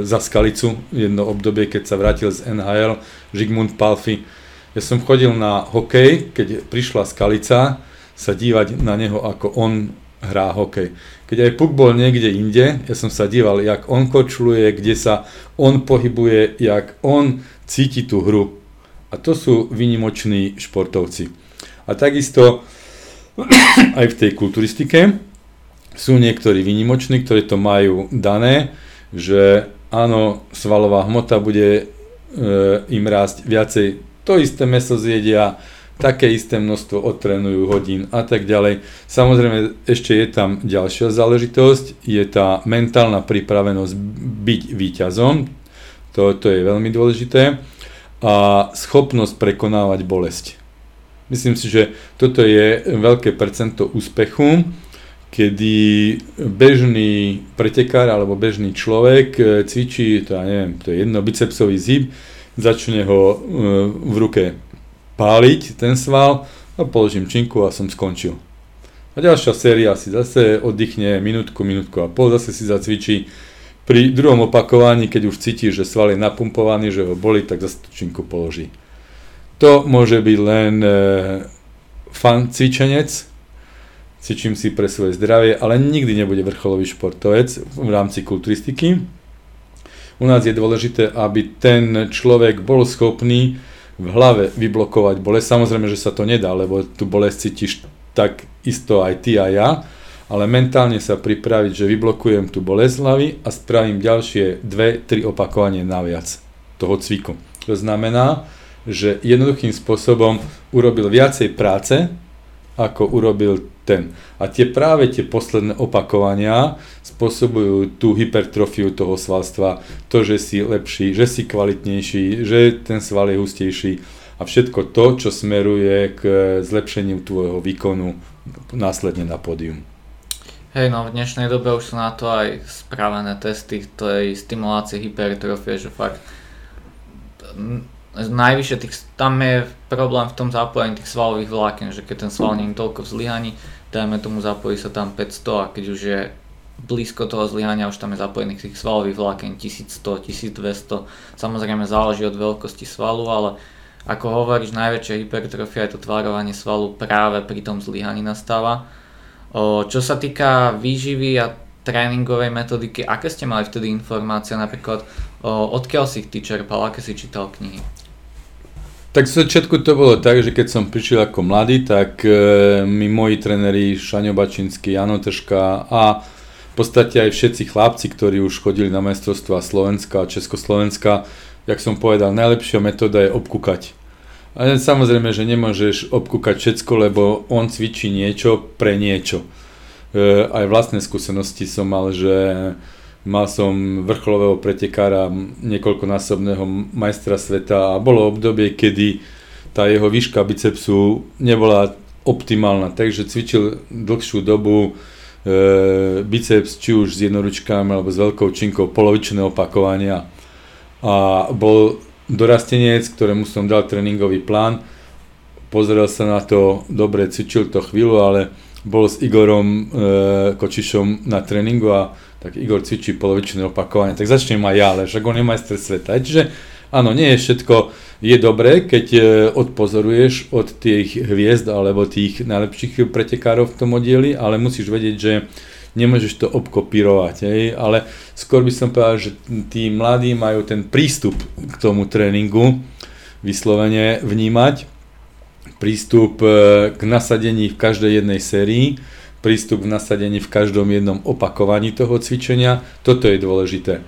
za Skalicu, jedno obdobie, keď sa vrátil z NHL, Žigmund Palfi. Ja som chodil na hokej, keď prišla Skalica, sa dívať na neho, ako on hrá hokej. Keď aj puk bol niekde inde, ja som sa díval, jak on kočluje, kde sa on pohybuje, jak on cíti tú hru. A to sú vynimoční športovci. A takisto aj v tej kulturistike sú niektorí vynimoční, ktorí to majú dané, že áno, svalová hmota bude e, im rásť viacej. To isté meso zjedia, také isté množstvo odtrénujú hodín a tak ďalej. Samozrejme, ešte je tam ďalšia záležitosť, je tá mentálna pripravenosť byť výťazom, to, to je veľmi dôležité, a schopnosť prekonávať bolesť. Myslím si, že toto je veľké percento úspechu, kedy bežný pretekár alebo bežný človek e, cvičí, to ja neviem, to je jedno bicepsový zib, začne ho e, v ruke páliť ten sval a položím činku a som skončil. A ďalšia séria si zase oddychne minútku, minútku a pol, zase si zacvičí. Pri druhom opakovaní, keď už cíti, že sval je napumpovaný, že ho boli, tak zase činku položí. To môže byť len e, fan cvičenec, cvičím si pre svoje zdravie, ale nikdy nebude vrcholový športovec v rámci kulturistiky. U nás je dôležité, aby ten človek bol schopný v hlave vyblokovať bolesť. Samozrejme, že sa to nedá, lebo tú bolesť cítiš tak isto aj ty a ja, ale mentálne sa pripraviť, že vyblokujem tú bolesť hlavy a spravím ďalšie 2-3 opakovanie naviac toho cviku. To znamená, že jednoduchým spôsobom urobil viacej práce, ako urobil ten. A tie práve tie posledné opakovania spôsobujú tú hypertrofiu toho svalstva, to, že si lepší, že si kvalitnejší, že ten sval je hustejší a všetko to, čo smeruje k zlepšeniu tvojho výkonu následne na pódium. Hej, no v dnešnej dobe už sú na to aj spravené testy tej stimulácie hypertrofie, že fakt najvyššie tých, tam je problém v tom zapojení tých svalových vlákien, že keď ten sval nie je toľko v zlyhaní, dajme tomu zapojí sa tam 500 a keď už je blízko toho zlyhania, už tam je zapojených tých svalových vlákien 1100, 1200, samozrejme záleží od veľkosti svalu, ale ako hovoríš, najväčšia hypertrofia je to tvarovanie svalu práve pri tom zlyhaní nastáva. O, čo sa týka výživy a tréningovej metodiky, aké ste mali vtedy informácie, napríklad o, odkiaľ si ich ty čerpal, aké si čítal knihy? Tak v začiatku to bolo tak, že keď som prišiel ako mladý, tak e, mi moji tréneri Šaňo Bačinský, Jano Tržka a v podstate aj všetci chlapci, ktorí už chodili na majstrovstvá Slovenska a Československa, jak som povedal, najlepšia metóda je obkúkať. A samozrejme, že nemôžeš obkúkať všetko, lebo on cvičí niečo pre niečo. E, aj vlastné skúsenosti som mal, že mal som vrcholového pretekára, niekoľkonásobného majstra sveta a bolo obdobie, kedy tá jeho výška bicepsu nebola optimálna, takže cvičil dlhšiu dobu e, biceps či už s jednoručkami alebo s veľkou činkou polovičné opakovania. A bol dorastenec, ktorému som dal tréningový plán, pozrel sa na to, dobre, cvičil to chvíľu, ale bol s Igorom e, Kočišom na tréningu a tak Igor cvičí polovičné opakovanie, tak začnem aj ja, ale však on je majster sveta. Čiže áno, nie je všetko, je dobré, keď e, odpozoruješ od tých hviezd alebo tých najlepších pretekárov v tom oddieli, ale musíš vedieť, že nemôžeš to obkopírovať, hej, ale skôr by som povedal, že tí mladí majú ten prístup k tomu tréningu vyslovene vnímať, prístup e, k nasadení v každej jednej sérii, prístup k nasadení v každom jednom opakovaní toho cvičenia, toto je dôležité e,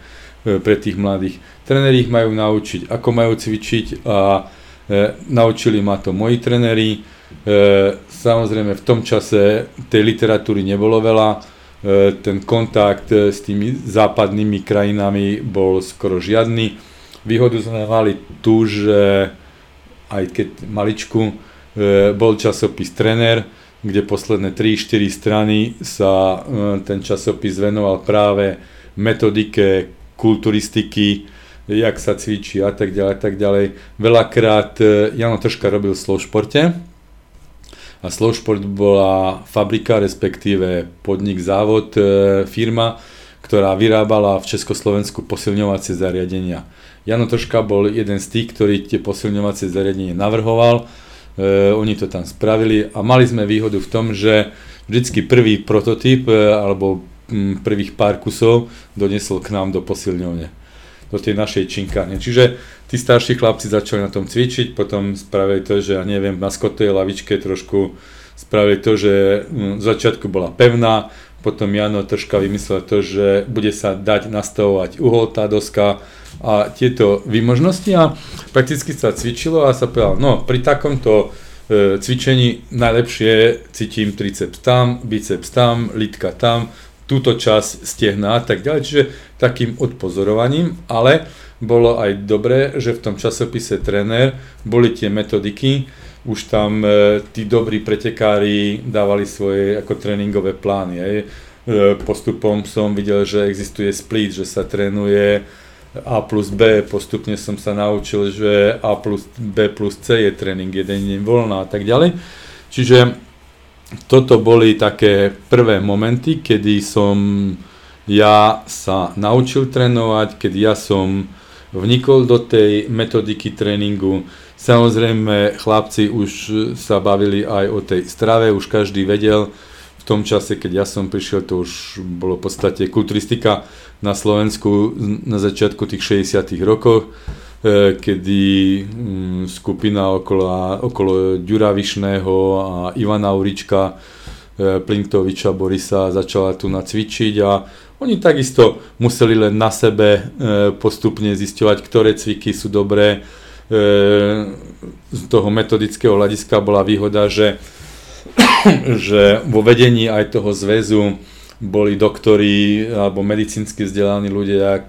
pre tých mladých. Trenéri ich majú naučiť, ako majú cvičiť a e, naučili ma to moji trenéri. E, samozrejme v tom čase tej literatúry nebolo veľa, E, ten kontakt e, s tými západnými krajinami bol skoro žiadny. Výhodu sme mali tu, že aj keď maličku, e, bol časopis Trener, kde posledné 3-4 strany sa ten časopis venoval práve metodike, kulturistiky, jak sa cvičí a tak ďalej, tak ďalej. Veľakrát Jano Tržka robil slow športe, a Slowsport bola fabrika, respektíve podnik, závod, e, firma, ktorá vyrábala v Československu posilňovacie zariadenia. Jano Troška bol jeden z tých, ktorý tie posilňovacie zariadenie navrhoval, e, oni to tam spravili a mali sme výhodu v tom, že vždycky prvý prototyp e, alebo m, prvých pár kusov donesol k nám do posilňovne do tej našej činkárne. Čiže tí starší chlapci začali na tom cvičiť, potom spravili to, že ja neviem, na skotovej lavičke trošku spravili to, že v začiatku bola pevná, potom Jano troška vymyslel to, že bude sa dať nastavovať uhol tá doska a tieto výmožnosti a prakticky sa cvičilo a sa povedal, no pri takomto e, cvičení najlepšie cítim triceps tam, biceps tam, litka tam, túto časť stehna a tak ďalej, čiže takým odpozorovaním, ale bolo aj dobré, že v tom časopise Trener boli tie metodiky, už tam e, tí dobrí pretekári dávali svoje ako tréningové plány. Aj. E, postupom som videl, že existuje split, že sa trénuje A plus B, postupne som sa naučil, že A plus B plus C je tréning, jeden deň voľná a tak ďalej. Čiže toto boli také prvé momenty, kedy som ja sa naučil trénovať, keď ja som vnikol do tej metodiky tréningu. Samozrejme, chlapci už sa bavili aj o tej strave, už každý vedel, v tom čase, keď ja som prišiel, to už bolo v podstate kulturistika na Slovensku na začiatku tých 60 rokoch E, kedy mm, skupina okolo, okolo Ďura Višného a Ivana Urička, e, Plintoviča Borisa začala tu nacvičiť a oni takisto museli len na sebe e, postupne zisťovať, ktoré cviky sú dobré. Z toho metodického hľadiska bola výhoda, že, že vo vedení aj toho zväzu boli doktori alebo medicínsky vzdelaní ľudia, jak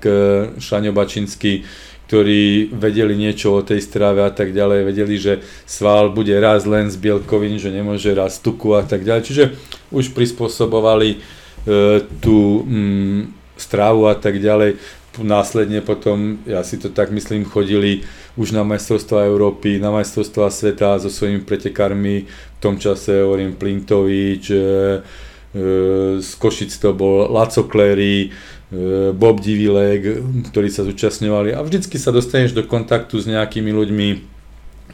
Šaňo Bačinský, ktorí vedeli niečo o tej strave a tak ďalej, vedeli, že sval bude raz len z bielkovín, že nemôže raz tuku a tak ďalej. Čiže už prispôsobovali tú mm, strávu a tak ďalej. Následne potom, ja si to tak myslím, chodili už na majstrovstvá Európy, na majstrovstvá sveta so svojimi pretekármi. V tom čase hovorím Plintovič, e, e, z Košic to bol Laco Klery, e, Bob Divilek, ktorí sa zúčastňovali. A vždycky sa dostaneš do kontaktu s nejakými ľuďmi,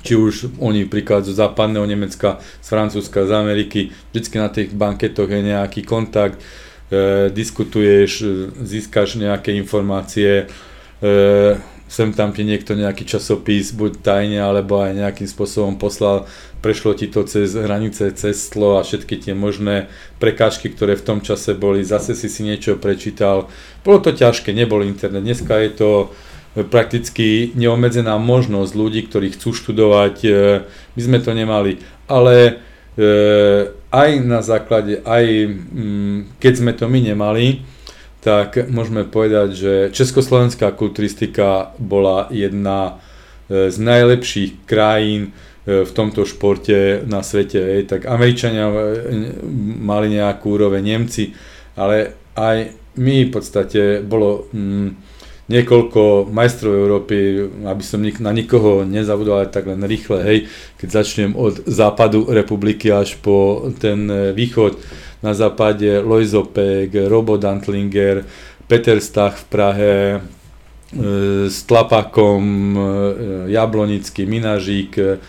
či už oni príklad zo západného Nemecka, z Francúzska, z Ameriky, vždycky na tých banketoch je nejaký kontakt, e, diskutuješ, získaš nejaké informácie, e, sem tam ti niekto nejaký časopis, buď tajne, alebo aj nejakým spôsobom poslal, prešlo ti to cez hranice, cez tlo a všetky tie možné prekážky, ktoré v tom čase boli, zase si si niečo prečítal. Bolo to ťažké, nebol internet, dneska je to prakticky neobmedzená možnosť ľudí, ktorí chcú študovať, e, my sme to nemali, ale e, aj na základe, aj mm, keď sme to my nemali, tak môžeme povedať, že československá kulturistika bola jedna e, z najlepších krajín e, v tomto športe na svete. Tak Američania e, mali nejakú úroveň, Nemci, ale aj my v podstate bolo mm, niekoľko majstrov Európy, aby som nik- na nikoho nezabudol, ale tak len rýchle, hej, keď začnem od západu republiky až po ten východ, na západe Loizo Pek, Robo Dantlinger, Peter Stach v Prahe, e, s Tlapakom, e, Jablonický, Minažík, e,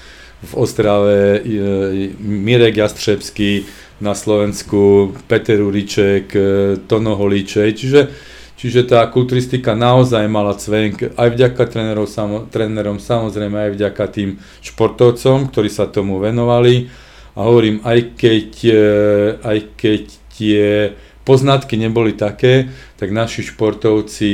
v Ostrave Mirek Jastřebský, na Slovensku Peter Uriček, Tono Holíčej, čiže, čiže tá kulturistika naozaj mala cvenk aj vďaka trénerov, samo, trénerom, samozrejme aj vďaka tým športovcom, ktorí sa tomu venovali. A hovorím, aj keď, e, aj keď tie poznatky neboli také, tak naši športovci,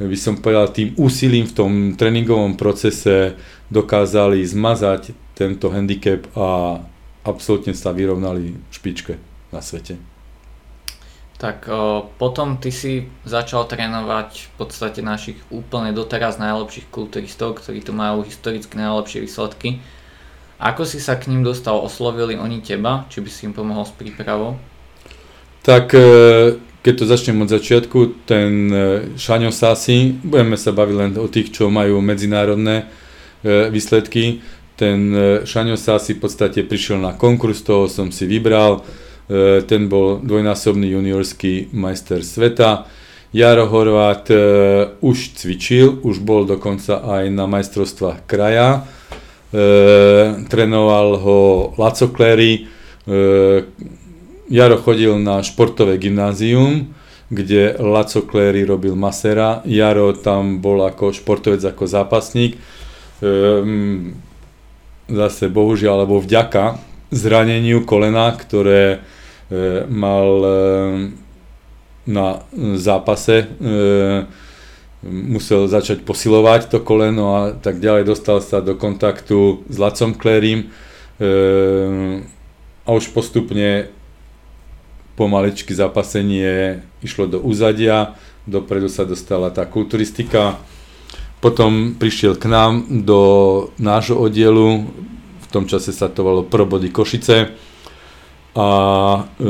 by som povedal, tým úsilím v tom tréningovom procese dokázali zmazať tento handicap a absolútne sa vyrovnali v špičke na svete. Tak o, potom ty si začal trénovať v podstate našich úplne doteraz najlepších kulturistov, ktorí tu majú historicky najlepšie výsledky. Ako si sa k ním dostal? Oslovili oni teba? Či by si im pomohol s prípravou? Tak e, keď to začnem od začiatku, ten e, Šaňo Sasi, budeme sa baviť len o tých, čo majú medzinárodné výsledky. Ten Šaňo Sasi v podstate prišiel na konkurs, toho som si vybral. Ten bol dvojnásobný juniorský majster sveta. Jaro Horvát už cvičil, už bol dokonca aj na majstrovstvách kraja e, trénoval ho Laco Klery, e, Jaro chodil na športové gymnázium, kde Laco Klery robil masera, Jaro tam bol ako športovec, ako zápasník. E, zase bohužiaľ, alebo vďaka zraneniu kolena, ktoré e, mal e, na zápase, e, musel začať posilovať to koleno a tak ďalej, dostal sa do kontaktu s Lacom Klérim e, a už postupne pomaličky zapasenie išlo do úzadia, dopredu sa dostala tá kulturistika, potom prišiel k nám do nášho oddielu, v tom čase sa to volalo Probody Košice. A e,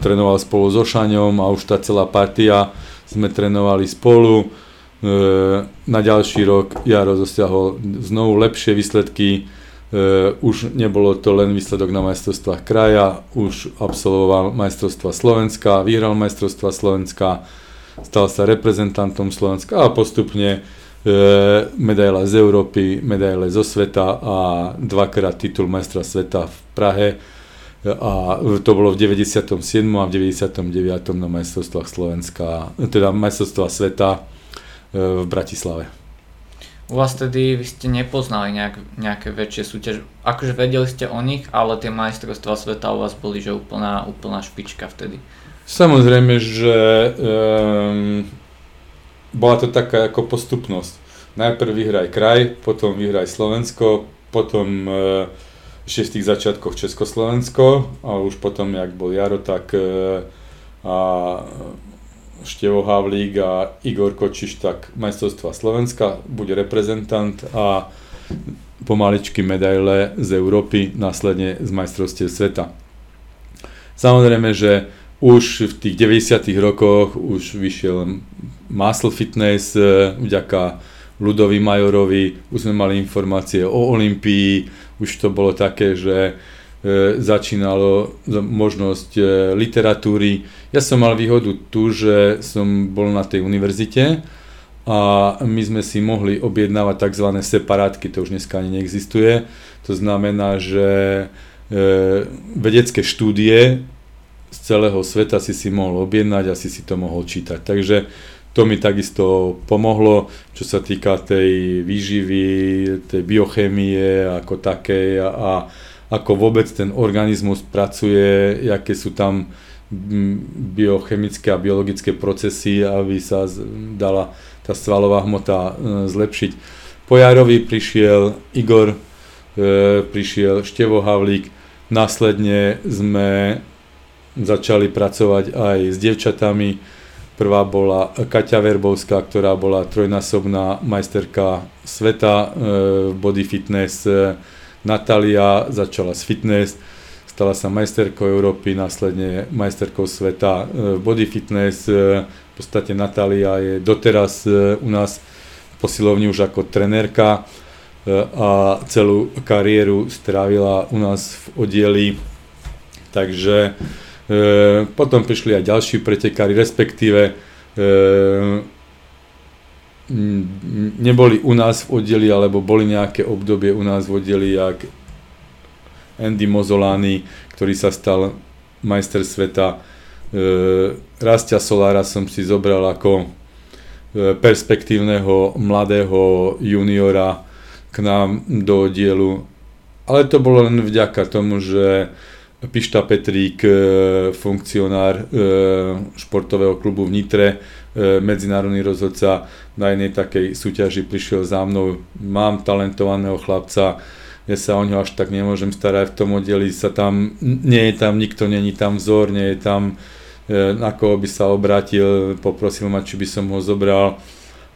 trénoval spolu so Šaňom a už tá celá partia sme trénovali spolu. E, na ďalší rok Jaro dosiahol znovu lepšie výsledky, e, už nebolo to len výsledok na majstrovstvách kraja, už absolvoval majstrovstva Slovenska, vyhral majstrovstva Slovenska, stal sa reprezentantom Slovenska a postupne medaila z Európy, medaile zo sveta a dvakrát titul majstra sveta v Prahe a to bolo v 97. a v 99. na majstrovstvách Slovenska, teda majstrovstvách sveta v Bratislave. U vás tedy vy ste nepoznali nejak, nejaké väčšie súťaž. Akože vedeli ste o nich, ale tie majstrovstvá sveta u vás boli že úplná, úplná špička vtedy. Samozrejme, že um, bola to taká ako postupnosť. Najprv vyhraj kraj, potom vyhraj Slovensko, potom ešte v tých začiatkoch Československo a už potom, jak bol Jaro, tak uh, a Števo Havlík a Igor Kočiš, tak majstrovstva Slovenska bude reprezentant a pomaličky medaile z Európy, následne z majstrovstiev sveta. Samozrejme, že už v tých 90 rokoch už vyšiel Muscle Fitness e, vďaka Ludovi Majorovi, už sme mali informácie o Olympii, už to bolo také, že e, začínalo možnosť e, literatúry. Ja som mal výhodu tu, že som bol na tej univerzite a my sme si mohli objednávať tzv. separátky, to už dneska ani neexistuje. To znamená, že vedecké štúdie z celého sveta si si mohol objednať a si si to mohol čítať. Takže to mi takisto pomohlo, čo sa týka tej výživy, tej biochémie ako takej a, a ako vôbec ten organizmus pracuje, aké sú tam biochemické a biologické procesy, aby sa dala tá svalová hmota e, zlepšiť. Po Jarovi prišiel Igor, e, prišiel Števo Havlík, následne sme začali pracovať aj s devčatami, Prvá bola Kaťa Verbovská, ktorá bola trojnásobná majsterka sveta e, v body fitness. E, Natalia začala s fitness, stala sa majsterkou Európy, následne majsterkou sveta e, v body fitness. V podstate Natalia je doteraz u nás v posilovni už ako trenérka a celú kariéru strávila u nás v oddieli. Takže potom prišli aj ďalší pretekári, respektíve e, neboli u nás v oddeli, alebo boli nejaké obdobie u nás v oddeli, jak Andy Mozolani, ktorý sa stal majster sveta. E, Rastia Solára som si zobral ako perspektívneho mladého juniora k nám do oddielu. Ale to bolo len vďaka tomu, že Pišta Petrík, e, funkcionár e, športového klubu v Nitre, e, medzinárodný rozhodca na jednej takej súťaži prišiel za mnou, mám talentovaného chlapca, ja sa o ňo až tak nemôžem starať, v tom oddeli sa tam, nie je tam nikto, není tam vzor, nie je tam na koho by sa obrátil, poprosil ma, či by som ho zobral.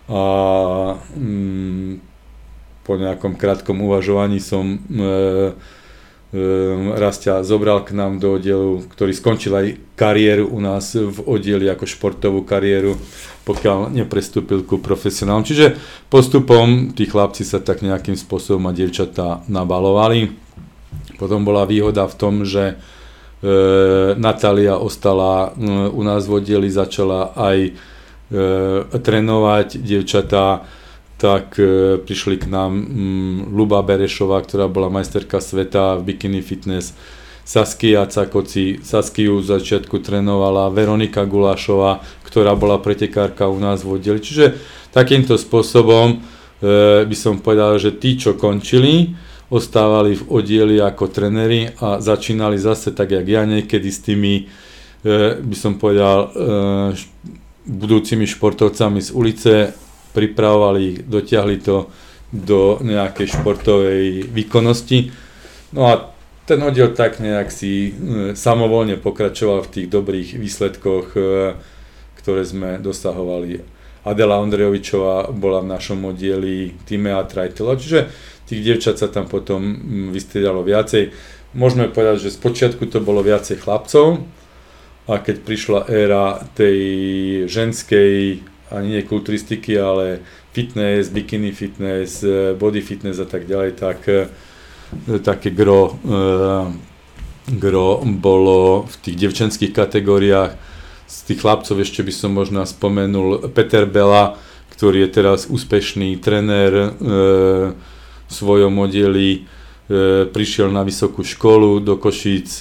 A mm, po nejakom krátkom uvažovaní som e, Rastia zobral k nám do oddielu, ktorý skončil aj kariéru u nás v oddieli ako športovú kariéru, pokiaľ neprestúpil ku profesionálom. Čiže postupom tí chlapci sa tak nejakým spôsobom a dievčatá nabalovali. Potom bola výhoda v tom, že e, Natália ostala e, u nás v oddieli, začala aj e, trénovať dievčatá, tak e, prišli k nám mm, Luba Berešová, ktorá bola majsterka sveta v bikini fitness, Saskia Cakoci, Saskiu z začiatku trénovala, Veronika Gulášová, ktorá bola pretekárka u nás v oddeli. Čiže takýmto spôsobom e, by som povedal, že tí, čo končili, ostávali v oddieli ako trenery a začínali zase tak, jak ja niekedy s tými, e, by som povedal, e, budúcimi športovcami z ulice pripravovali dotiahli to do nejakej športovej výkonnosti. No a ten oddiel tak nejak si e, samovolne pokračoval v tých dobrých výsledkoch, e, ktoré sme dosahovali. Adela Ondrejovičová bola v našom oddieli, Timea Trajtela, čiže tých dievčat sa tam potom vystriedalo viacej. Môžeme povedať, že spočiatku to bolo viacej chlapcov a keď prišla éra tej ženskej ani nie kulturistiky, ale fitness, bikini fitness, eh, body fitness a tak ďalej, tak eh, také gro, eh, gro bolo v tých devčenských kategóriách. Z tých chlapcov ešte by som možno spomenul Peter Bela, ktorý je teraz úspešný trenér v svojom oddeli, prišiel na vysokú školu do Košíc,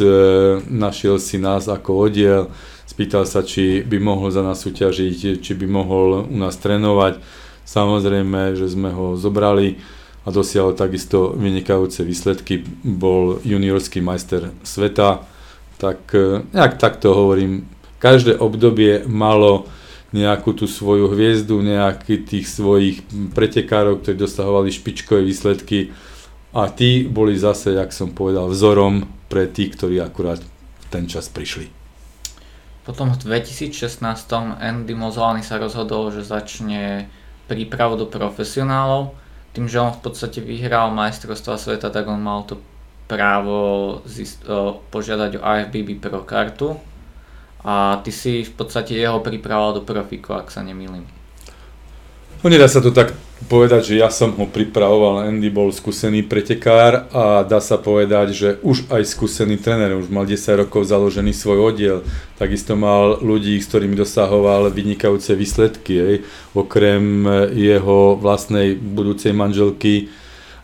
našiel si nás ako oddiel, spýtal sa, či by mohol za nás súťažiť, či by mohol u nás trénovať. Samozrejme, že sme ho zobrali a dosiahol takisto vynikajúce výsledky. Bol juniorský majster sveta, tak e, nejak takto hovorím. Každé obdobie malo nejakú tú svoju hviezdu, nejaký tých svojich pretekárov, ktorí dosahovali špičkové výsledky a tí boli zase, jak som povedal, vzorom pre tých, ktorí akurát ten čas prišli. Potom v 2016 Andy Mozolany sa rozhodol, že začne prípravu do profesionálov. Tým, že on v podstate vyhral majstrovstva sveta, tak on mal to právo zist- požiadať o IFBB Pro kartu a ty si v podstate jeho pripravoval do profíku, ak sa nemýlim. No nedá sa to tak povedať, že ja som ho pripravoval, Andy bol skúsený pretekár a dá sa povedať, že už aj skúsený tréner, už mal 10 rokov založený svoj oddiel, takisto mal ľudí, s ktorými dosahoval vynikajúce výsledky, aj. okrem jeho vlastnej budúcej manželky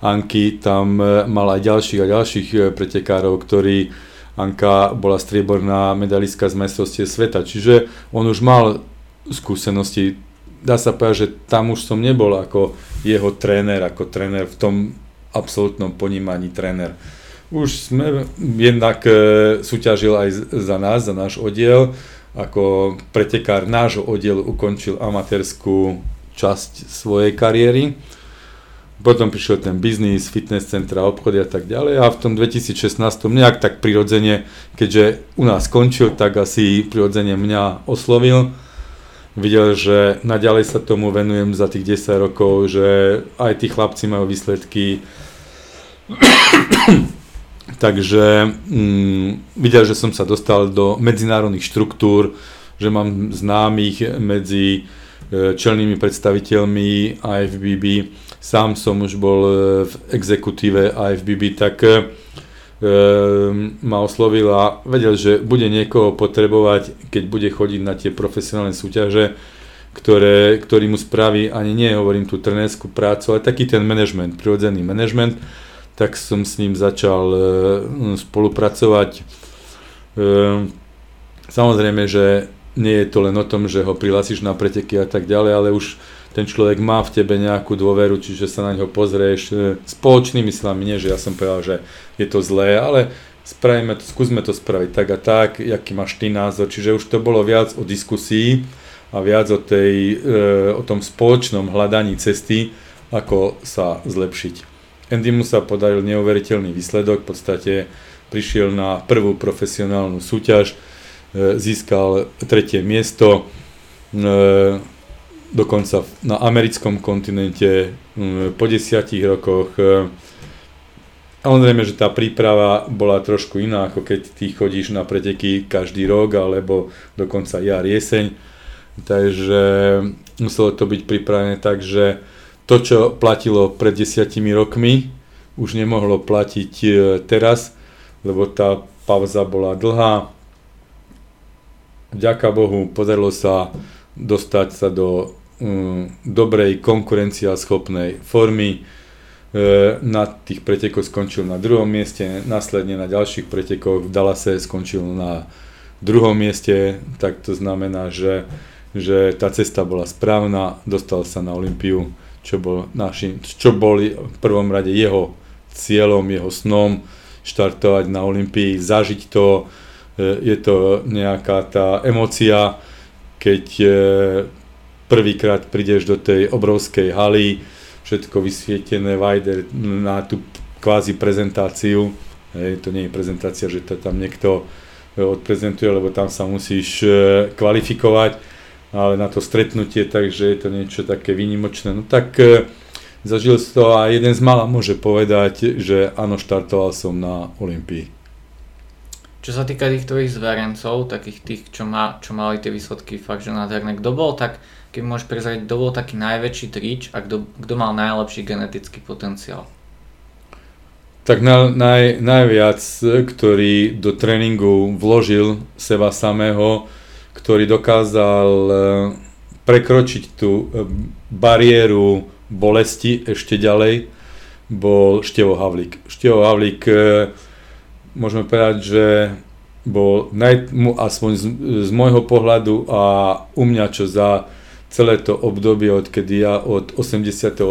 Anky, tam mal aj ďalších a ďalších pretekárov, ktorí Anka bola strieborná medalistka z majstrovstie sveta, čiže on už mal skúsenosti dá sa povedať, že tam už som nebol ako jeho tréner, ako tréner v tom absolútnom ponímaní tréner. Už sme jednak e, súťažil aj za nás, za náš oddiel, ako pretekár nášho oddielu ukončil amatérskú časť svojej kariéry. Potom prišiel ten biznis, fitness centra, obchody a tak ďalej a v tom 2016 nejak tak prirodzene, keďže u nás skončil, tak asi prirodzene mňa oslovil videl, že naďalej sa tomu venujem za tých 10 rokov, že aj tí chlapci majú výsledky. Takže mm, videl, že som sa dostal do medzinárodných štruktúr, že mám známych medzi e, čelnými predstaviteľmi IFBB. Sám som už bol e, v exekutíve IFBB, tak e, ma oslovil a vedel, že bude niekoho potrebovať, keď bude chodiť na tie profesionálne súťaže, ktoré, ktorý mu spraví, ani nie hovorím tú trenerskú prácu, ale taký ten management, prirodzený management, tak som s ním začal e, spolupracovať. E, samozrejme, že nie je to len o tom, že ho prihlásiš na preteky a tak ďalej, ale už ten človek má v tebe nejakú dôveru, čiže sa na ňo pozrieš e, spoločnými silami, nie že ja som povedal, že je to zlé, ale spravíme to, skúsme to spraviť tak a tak, aký máš ty názor, čiže už to bolo viac o diskusii a viac o, tej, e, o tom spoločnom hľadaní cesty, ako sa zlepšiť. Andy mu sa podaril neuveriteľný výsledok, v podstate prišiel na prvú profesionálnu súťaž, e, získal tretie miesto, dokonca na americkom kontinente mm, po desiatich rokoch. E, samozrejme, že tá príprava bola trošku iná, ako keď ty chodíš na preteky každý rok, alebo dokonca jar, jeseň. Takže muselo to byť pripravené tak, že to, čo platilo pred desiatimi rokmi, už nemohlo platiť e, teraz, lebo tá pauza bola dlhá. Vďaka Bohu, podarilo sa dostať sa do dobrej konkurenciaschopnej formy. E, na tých pretekoch skončil na druhom mieste, následne na ďalších pretekoch v Dallase skončil na druhom mieste, tak to znamená, že, že tá cesta bola správna, dostal sa na Olympiu, čo bol, našim, čo bol v prvom rade jeho cieľom, jeho snom, štartovať na Olympii, zažiť to, e, je to nejaká tá emocia, keď e, prvýkrát prídeš do tej obrovskej haly, všetko vysvietené, Vajder na tú kvázi prezentáciu, hej, to nie je prezentácia, že to tam niekto e, odprezentuje, lebo tam sa musíš e, kvalifikovať, ale na to stretnutie, takže je to niečo také výnimočné. No tak e, zažil si to a jeden z mala môže povedať, že áno, štartoval som na Olympii. Čo sa týka tých tvojich zverencov, takých tých, čo, má, čo mali tie výsledky fakt, že nádherné, kto bol tak, keď môžeš prezrieť, kto bol taký najväčší trič a kto, mal najlepší genetický potenciál? Tak na, naj, najviac, ktorý do tréningu vložil seba samého, ktorý dokázal e, prekročiť tú e, bariéru bolesti ešte ďalej, bol Števo Havlík. Števo Havlík e, môžeme povedať, že bol naj, aspoň z, z môjho pohľadu a u mňa, čo za celé to obdobie, odkedy ja od 88.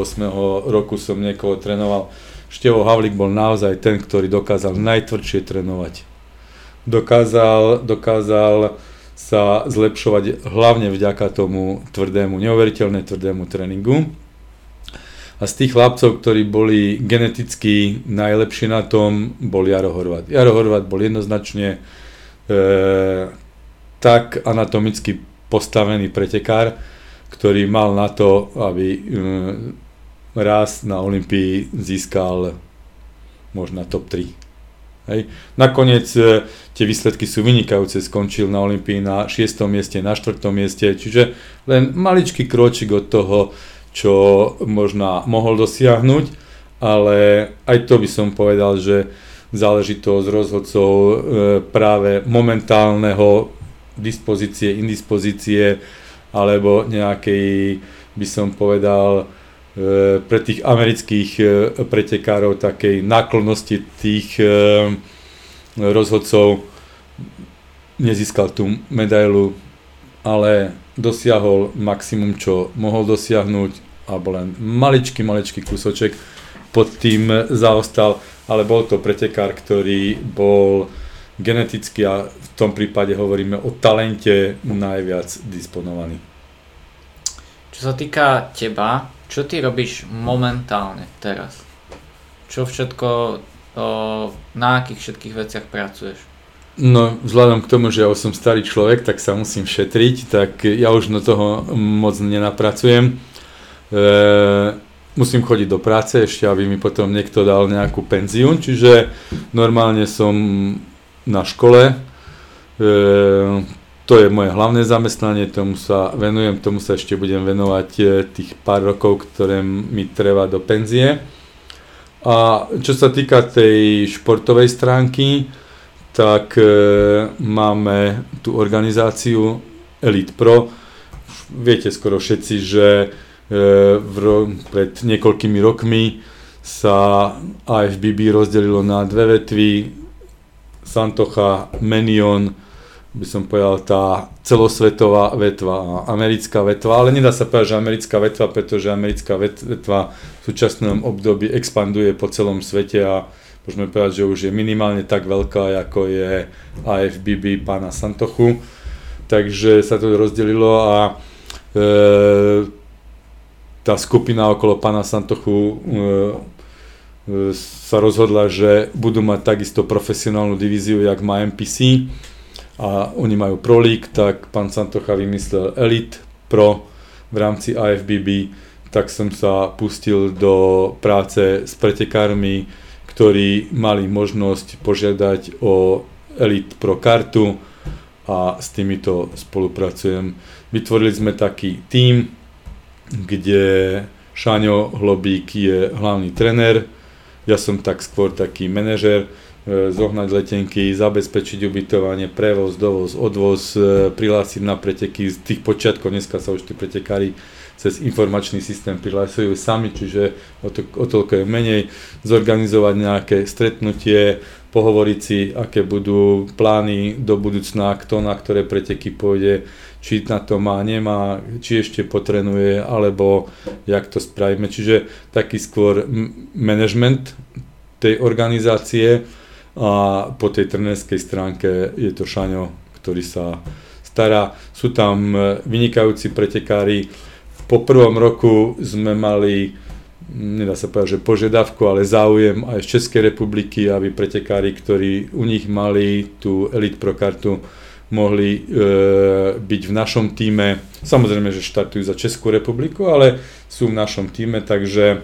roku som niekoho trénoval, Števo Havlík bol naozaj ten, ktorý dokázal najtvrdšie trénovať. Dokázal, dokázal sa zlepšovať hlavne vďaka tomu tvrdému, neuveriteľne tvrdému tréningu. A z tých chlapcov, ktorí boli geneticky najlepší na tom, bol Jaro Horvat. Jaro Horvat bol jednoznačne e, tak anatomicky postavený pretekár, ktorý mal na to, aby e, raz na Olympii získal možno top 3. Hej. Nakoniec e, tie výsledky sú vynikajúce, skončil na Olympii na 6. mieste, na 4. mieste, čiže len maličký kročik od toho, čo možno mohol dosiahnuť, ale aj to by som povedal, že záleží to z rozhodcov e, práve momentálneho dispozície, indispozície alebo nejakej, by som povedal, e, pre tých amerických e, pretekárov takej náklonnosti tých rozhodcov. Nezískal tú medailu, ale dosiahol maximum, čo mohol dosiahnuť, alebo len maličký, maličký kúsoček pod tým zaostal ale bol to pretekár, ktorý bol geneticky a v tom prípade hovoríme o talente najviac disponovaný. Čo sa týka teba, čo ty robíš momentálne teraz? Čo všetko, na akých všetkých veciach pracuješ? No, vzhľadom k tomu, že ja už som starý človek, tak sa musím šetriť, tak ja už na toho moc nenapracujem. E, musím chodiť do práce ešte, aby mi potom niekto dal nejakú penziu, čiže normálne som na škole, e, to je moje hlavné zamestnanie, tomu sa venujem, tomu sa ešte budem venovať e, tých pár rokov, ktoré mi trvá do penzie. A čo sa týka tej športovej stránky, tak e, máme tú organizáciu Elite Pro. Viete skoro všetci, že E, v, pred niekoľkými rokmi sa AFBB rozdelilo na dve vetvy, Santocha, Menion, by som povedal tá celosvetová vetva a americká vetva, ale nedá sa povedať, že americká vetva, pretože americká vetva v súčasnom období expanduje po celom svete a môžeme povedať, že už je minimálne tak veľká, ako je AFBB pána Santochu. Takže sa to rozdelilo a e, tá skupina okolo pána Santochu e, e, sa rozhodla, že budú mať takisto profesionálnu divíziu, jak má MPC a oni majú Pro League, tak pán Santocha vymyslel Elite Pro v rámci AFBB, tak som sa pustil do práce s pretekármi, ktorí mali možnosť požiadať o Elite Pro kartu a s týmito spolupracujem. Vytvorili sme taký tím, kde Šáňo Hlobík je hlavný trenér, ja som tak skôr taký manažer, e, zohnať letenky, zabezpečiť ubytovanie, prevoz, dovoz, odvoz, e, prihlásiť na preteky. Z tých počiatkov, dneska sa už tí pretekári cez informačný systém prihlásujú sami, čiže o, to, o toľko je menej, zorganizovať nejaké stretnutie, pohovoriť si, aké budú plány do budúcna, kto na ktoré preteky pôjde, či na to má, nemá, či ešte potrenuje, alebo jak to spravíme. Čiže taký skôr management tej organizácie a po tej trenerskej stránke je to Šaňo, ktorý sa stará. Sú tam e, vynikajúci pretekári. Po prvom roku sme mali nedá sa povedať, že požiadavku, ale záujem aj z Českej republiky, aby pretekári, ktorí u nich mali tú Elite Pro kartu, mohli e, byť v našom týme. Samozrejme, že štartujú za Českú republiku, ale sú v našom týme, takže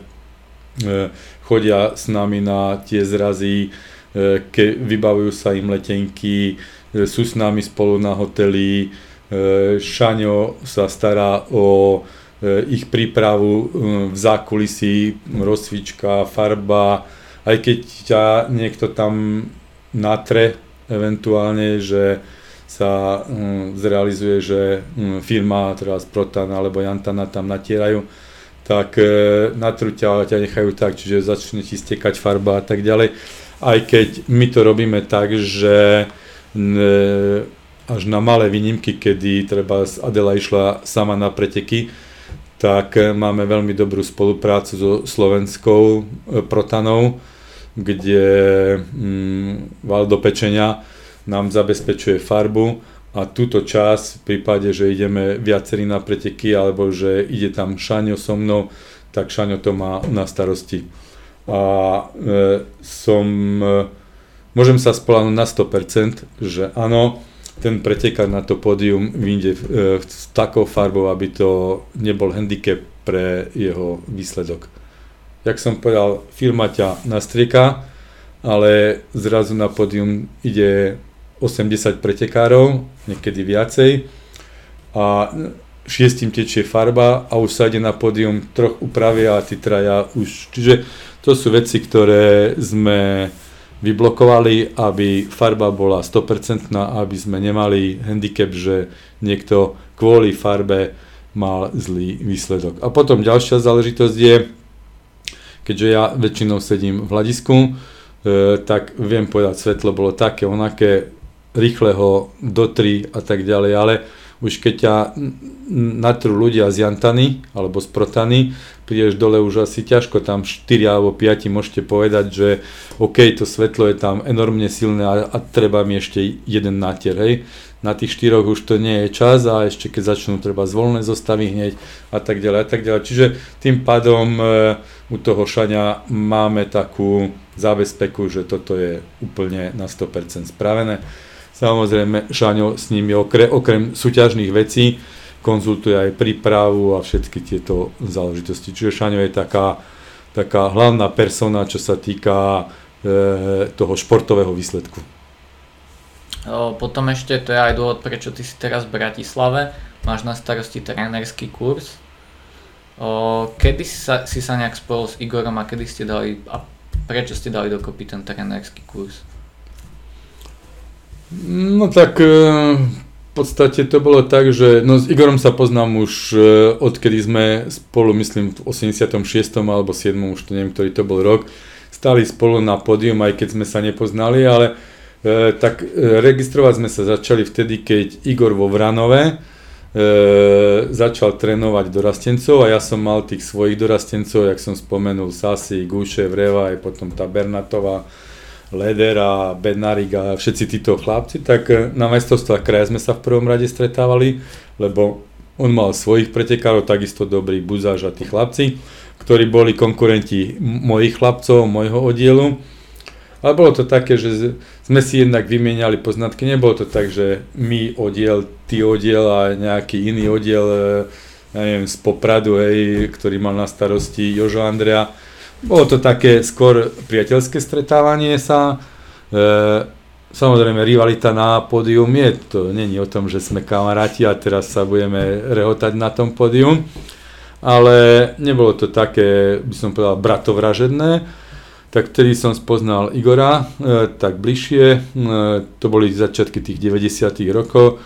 e, chodia s nami na tie zrazy, e, ke, vybavujú sa im letenky, e, sú s nami spolu na hoteli. E, Šaňo sa stará o e, ich prípravu e, v zákulisí, rozcvička, farba, aj keď ťa niekto tam natre eventuálne, že sa um, zrealizuje, že um, firma, teraz Protan alebo Jantana tam natierajú, tak e, natrú ťa, ťa nechajú tak, čiže začne ti stekať farba a tak ďalej. Aj keď my to robíme tak, že e, až na malé výnimky, kedy treba Adela išla sama na preteky, tak e, máme veľmi dobrú spoluprácu so slovenskou Protanou, kde mm, Valdo Pečenia nám zabezpečuje farbu a túto čas v prípade, že ideme viacerí na preteky alebo že ide tam Šaňo so mnou, tak Šaňo to má na starosti. A e, som, e, môžem sa spolahnuť na 100%, že áno, ten pretekár na to pódium vyjde e, s takou farbou, aby to nebol handicap pre jeho výsledok. Jak som povedal, firma ťa nastrieka, ale zrazu na pódium ide 80 pretekárov, niekedy viacej a šiestim tečie farba a už sa ide na pódium, troch upravia a tí traja už. Čiže to sú veci, ktoré sme vyblokovali, aby farba bola 100%, aby sme nemali handicap, že niekto kvôli farbe mal zlý výsledok. A potom ďalšia záležitosť je, keďže ja väčšinou sedím v hľadisku, e, tak viem povedať, svetlo bolo také, onaké, rýchle ho dotri a tak ďalej, ale už keď ťa natrú ľudia z Jantany alebo z Protany, prídeš dole už asi ťažko, tam 4 alebo 5 môžete povedať, že OK, to svetlo je tam enormne silné a, a treba mi ešte jeden natier, hej. Na tých štyroch už to nie je čas a ešte keď začnú treba zvolné zostavy hneď a tak ďalej a tak ďalej. Čiže tým pádom e, u toho šania máme takú zábezpeku, že toto je úplne na 100% spravené. Samozrejme, Šaňo s nimi okrem, okrem súťažných vecí konzultuje aj prípravu a všetky tieto záležitosti. Čiže Šaňo je taká, taká hlavná persona, čo sa týka e, toho športového výsledku. Potom ešte, to je aj dôvod, prečo ty si teraz v Bratislave, máš na starosti trénerský kurz. Kedy si sa, si sa nejak spojil s Igorom a kedy ste dali, a prečo ste dali dokopy ten trénerský kurz? No tak e, v podstate to bolo tak, že no s Igorom sa poznám už e, odkedy sme spolu, myslím v 86. alebo 7. už to neviem, ktorý to bol rok, stali spolu na pódium, aj keď sme sa nepoznali, ale e, tak registrovať sme sa začali vtedy, keď Igor vo Vranove e, začal trénovať dorastencov a ja som mal tých svojich dorastencov, jak som spomenul, Sasi, Guše, Vreva, aj potom tá Bernatová, Leder a Bednarik a všetci títo chlapci, tak eh, na majstrovstvách kraja sme sa v prvom rade stretávali, lebo on mal svojich pretekárov, takisto dobrý Buzáž a tí chlapci, ktorí boli konkurenti mojich chlapcov, môjho oddielu. Ale bolo to také, že sme si jednak vymieniali poznatky, nebolo to tak, že my oddiel, ty oddiel a nejaký iný oddiel, eh, neviem, z Popradu, hej, ktorý mal na starosti Jožo Andrea, bolo to také skôr priateľské stretávanie sa. E, samozrejme, rivalita na pódium je, to není o tom, že sme kamaráti a teraz sa budeme rehotať na tom pódium, ale nebolo to také, by som povedal, bratovražedné. Tak vtedy som spoznal Igora, e, tak bližšie, e, to boli začiatky tých 90 rokov,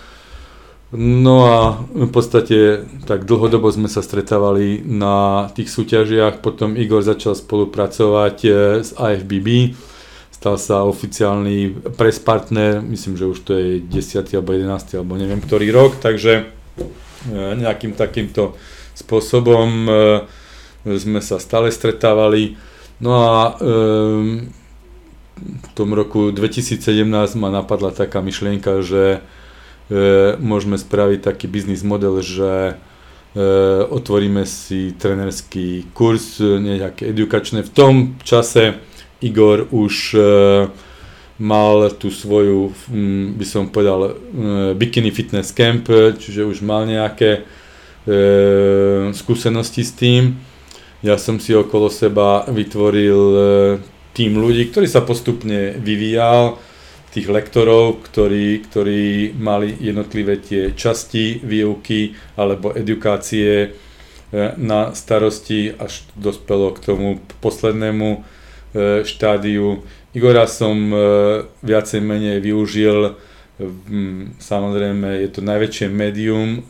No a v podstate tak dlhodobo sme sa stretávali na tých súťažiach, potom Igor začal spolupracovať e, s IFBB, stal sa oficiálny press partner, myslím, že už to je 10. alebo 11. alebo neviem ktorý rok, takže e, nejakým takýmto spôsobom e, sme sa stále stretávali. No a v tom roku 2017 ma napadla taká myšlienka, že môžeme spraviť taký biznis model, že e, otvoríme si trenerský kurz, nejaké edukačné. V tom čase Igor už e, mal tú svoju, by som povedal, bikini fitness camp, čiže už mal nejaké skúsenosti s tým. Ja som si okolo seba vytvoril tým ľudí, ktorý sa postupne vyvíjal tých lektorov, ktorí, ktorí mali jednotlivé tie časti výuky alebo edukácie e, na starosti, až dospelo k tomu poslednému e, štádiu. Igora som e, viacej menej využil, samozrejme je to najväčšie médium,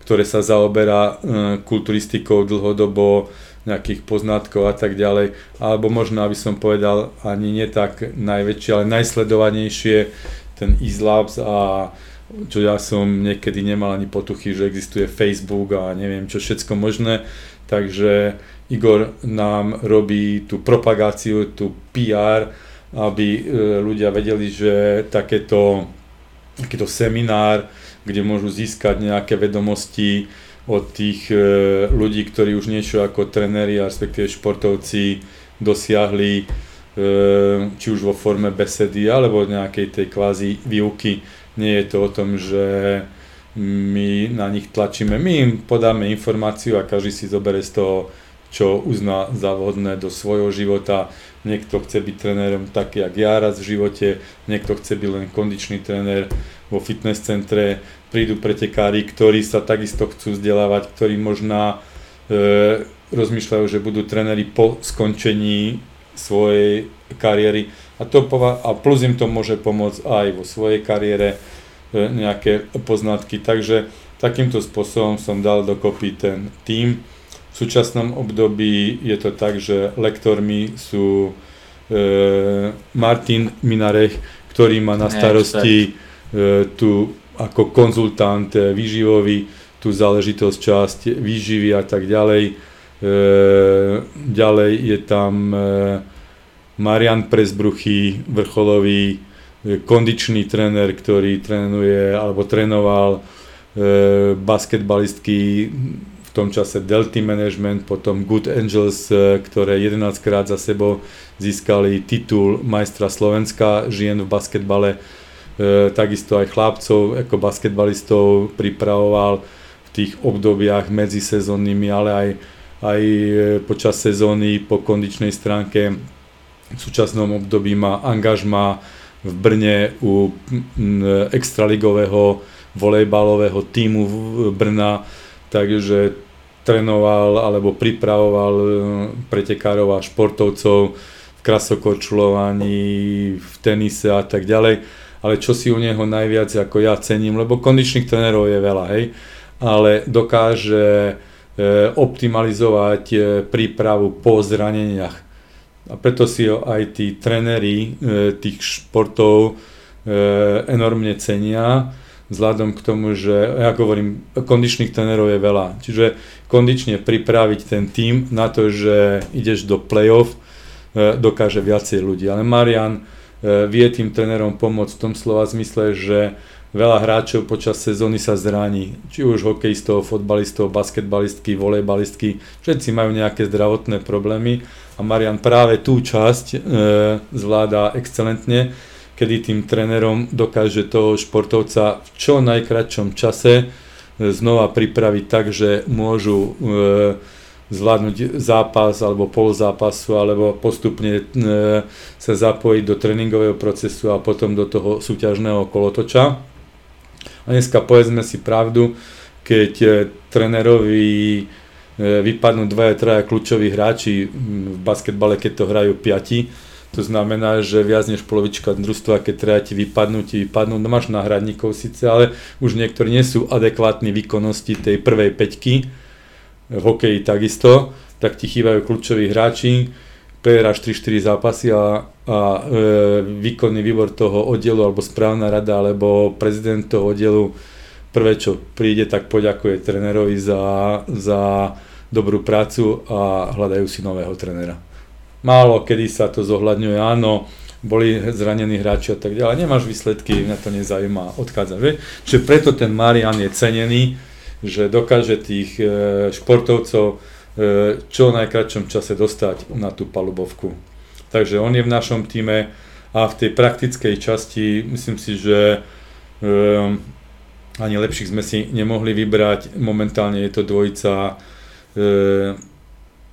ktoré sa zaoberá kulturistikou dlhodobo, nejakých poznatkov a tak ďalej, alebo možno, aby som povedal, ani nie tak najväčšie, ale najsledovanejšie, ten Islabs a čo ja som niekedy nemal ani potuchy, že existuje Facebook a neviem čo všetko možné, takže Igor nám robí tú propagáciu, tú PR, aby e, ľudia vedeli, že takéto, takéto seminár, kde môžu získať nejaké vedomosti, od tých e, ľudí, ktorí už niečo ako trenéri a respektíve športovci dosiahli, e, či už vo forme besedy alebo nejakej tej kvázi výuky. Nie je to o tom, že my na nich tlačíme, my im podáme informáciu a každý si zoberie z toho čo uzná za vhodné do svojho života. Niekto chce byť trénerom taký, jak ja raz v živote, niekto chce byť len kondičný tréner vo fitness centre, prídu pretekári, ktorí sa takisto chcú vzdelávať, ktorí možná e, rozmýšľajú, že budú tréneri po skončení svojej kariéry a, to pova- a plus im to môže pomôcť aj vo svojej kariére e, nejaké poznatky. Takže takýmto spôsobom som dal dokopy ten tím v súčasnom období je to tak, že lektormi sú e, Martin Minarech, ktorý má na starosti e, tu ako konzultant e, výživový, tú záležitosť časť výživy a tak ďalej. E, ďalej je tam e, Marian Presbruchy, vrcholový e, kondičný tréner, ktorý trénuje alebo trénoval e, basketbalistky tom čase Delty Management, potom Good Angels, e, ktoré 11 krát za sebou získali titul majstra Slovenska žien v basketbale. E, takisto aj chlapcov ako basketbalistov pripravoval v tých obdobiach medzisezónnymi, ale aj, aj e, počas sezóny po kondičnej stránke v súčasnom období má angažma v Brne u extraligového volejbalového týmu Brna, takže trénoval alebo pripravoval e, pretekárov a športovcov v krasokorčulovaní, v tenise a tak ďalej. Ale čo si u neho najviac ako ja cením, lebo kondičných trénerov je veľa, hej, ale dokáže e, optimalizovať e, prípravu po zraneniach. A preto si ho aj tí tréneri tých športov enormne cenia vzhľadom k tomu, že ja hovorím, kondičných trénerov je veľa. Čiže kondične pripraviť ten tým na to, že ideš do play-off, e, dokáže viacej ľudí. Ale Marian e, vie tým trénerom pomôcť v tom slova zmysle, že veľa hráčov počas sezóny sa zraní. Či už hokejistov, fotbalistov, basketbalistky, volejbalistky, všetci majú nejaké zdravotné problémy a Marian práve tú časť e, zvláda excelentne kedy tým trénerom dokáže toho športovca v čo najkračšom čase e, znova pripraviť tak, že môžu e, zvládnuť zápas alebo pol zápasu alebo postupne e, sa zapojiť do tréningového procesu a potom do toho súťažného kolotoča. A dneska povedzme si pravdu, keď trénerovi vypadnú dvaja, traja kľúčoví hráči v basketbale, keď to hrajú piati, to znamená, že viac než polovička družstva, keď treba ti vypadnú, ti vypadnú, no máš náhradníkov síce, ale už niektorí nie sú adekvátni výkonnosti tej prvej peťky, v hokeji takisto, tak ti chýbajú kľúčoví hráči, prehráš 3-4 zápasy a, a e, výkonný výbor toho oddielu, alebo správna rada, alebo prezident toho oddielu prvé, čo príde, tak poďakuje trénerovi za, za dobrú prácu a hľadajú si nového trénera. Málo kedy sa to zohľadňuje, áno, boli zranení hráči a tak ďalej, nemáš výsledky, na to nezaujíma, odchádza. Že? Čiže preto ten Marian je cenený, že dokáže tých e, športovcov e, čo v najkračšom čase dostať na tú palubovku. Takže on je v našom týme a v tej praktickej časti myslím si, že um, ani lepších sme si nemohli vybrať. Momentálne je to dvojica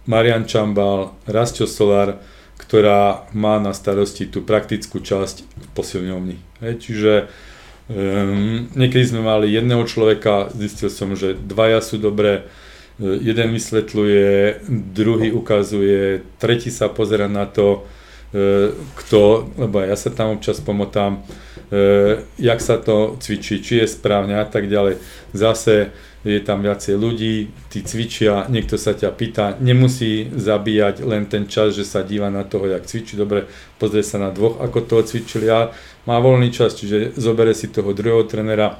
Marian Čambal, Rastio Solar, ktorá má na starosti tú praktickú časť v posilňovni. Hej, čiže um, niekedy sme mali jedného človeka, zistil som, že dvaja sú dobré, e, jeden vysvetľuje, druhý ukazuje, tretí sa pozera na to, e, kto, lebo ja sa tam občas pomotám, e, jak sa to cvičí, či je správne a tak ďalej. Zase je tam viacej ľudí, tí cvičia, niekto sa ťa pýta, nemusí zabíjať len ten čas, že sa díva na toho, jak cvičí, dobre, pozrie sa na dvoch, ako toho cvičili a má voľný čas, čiže zobere si toho druhého trenera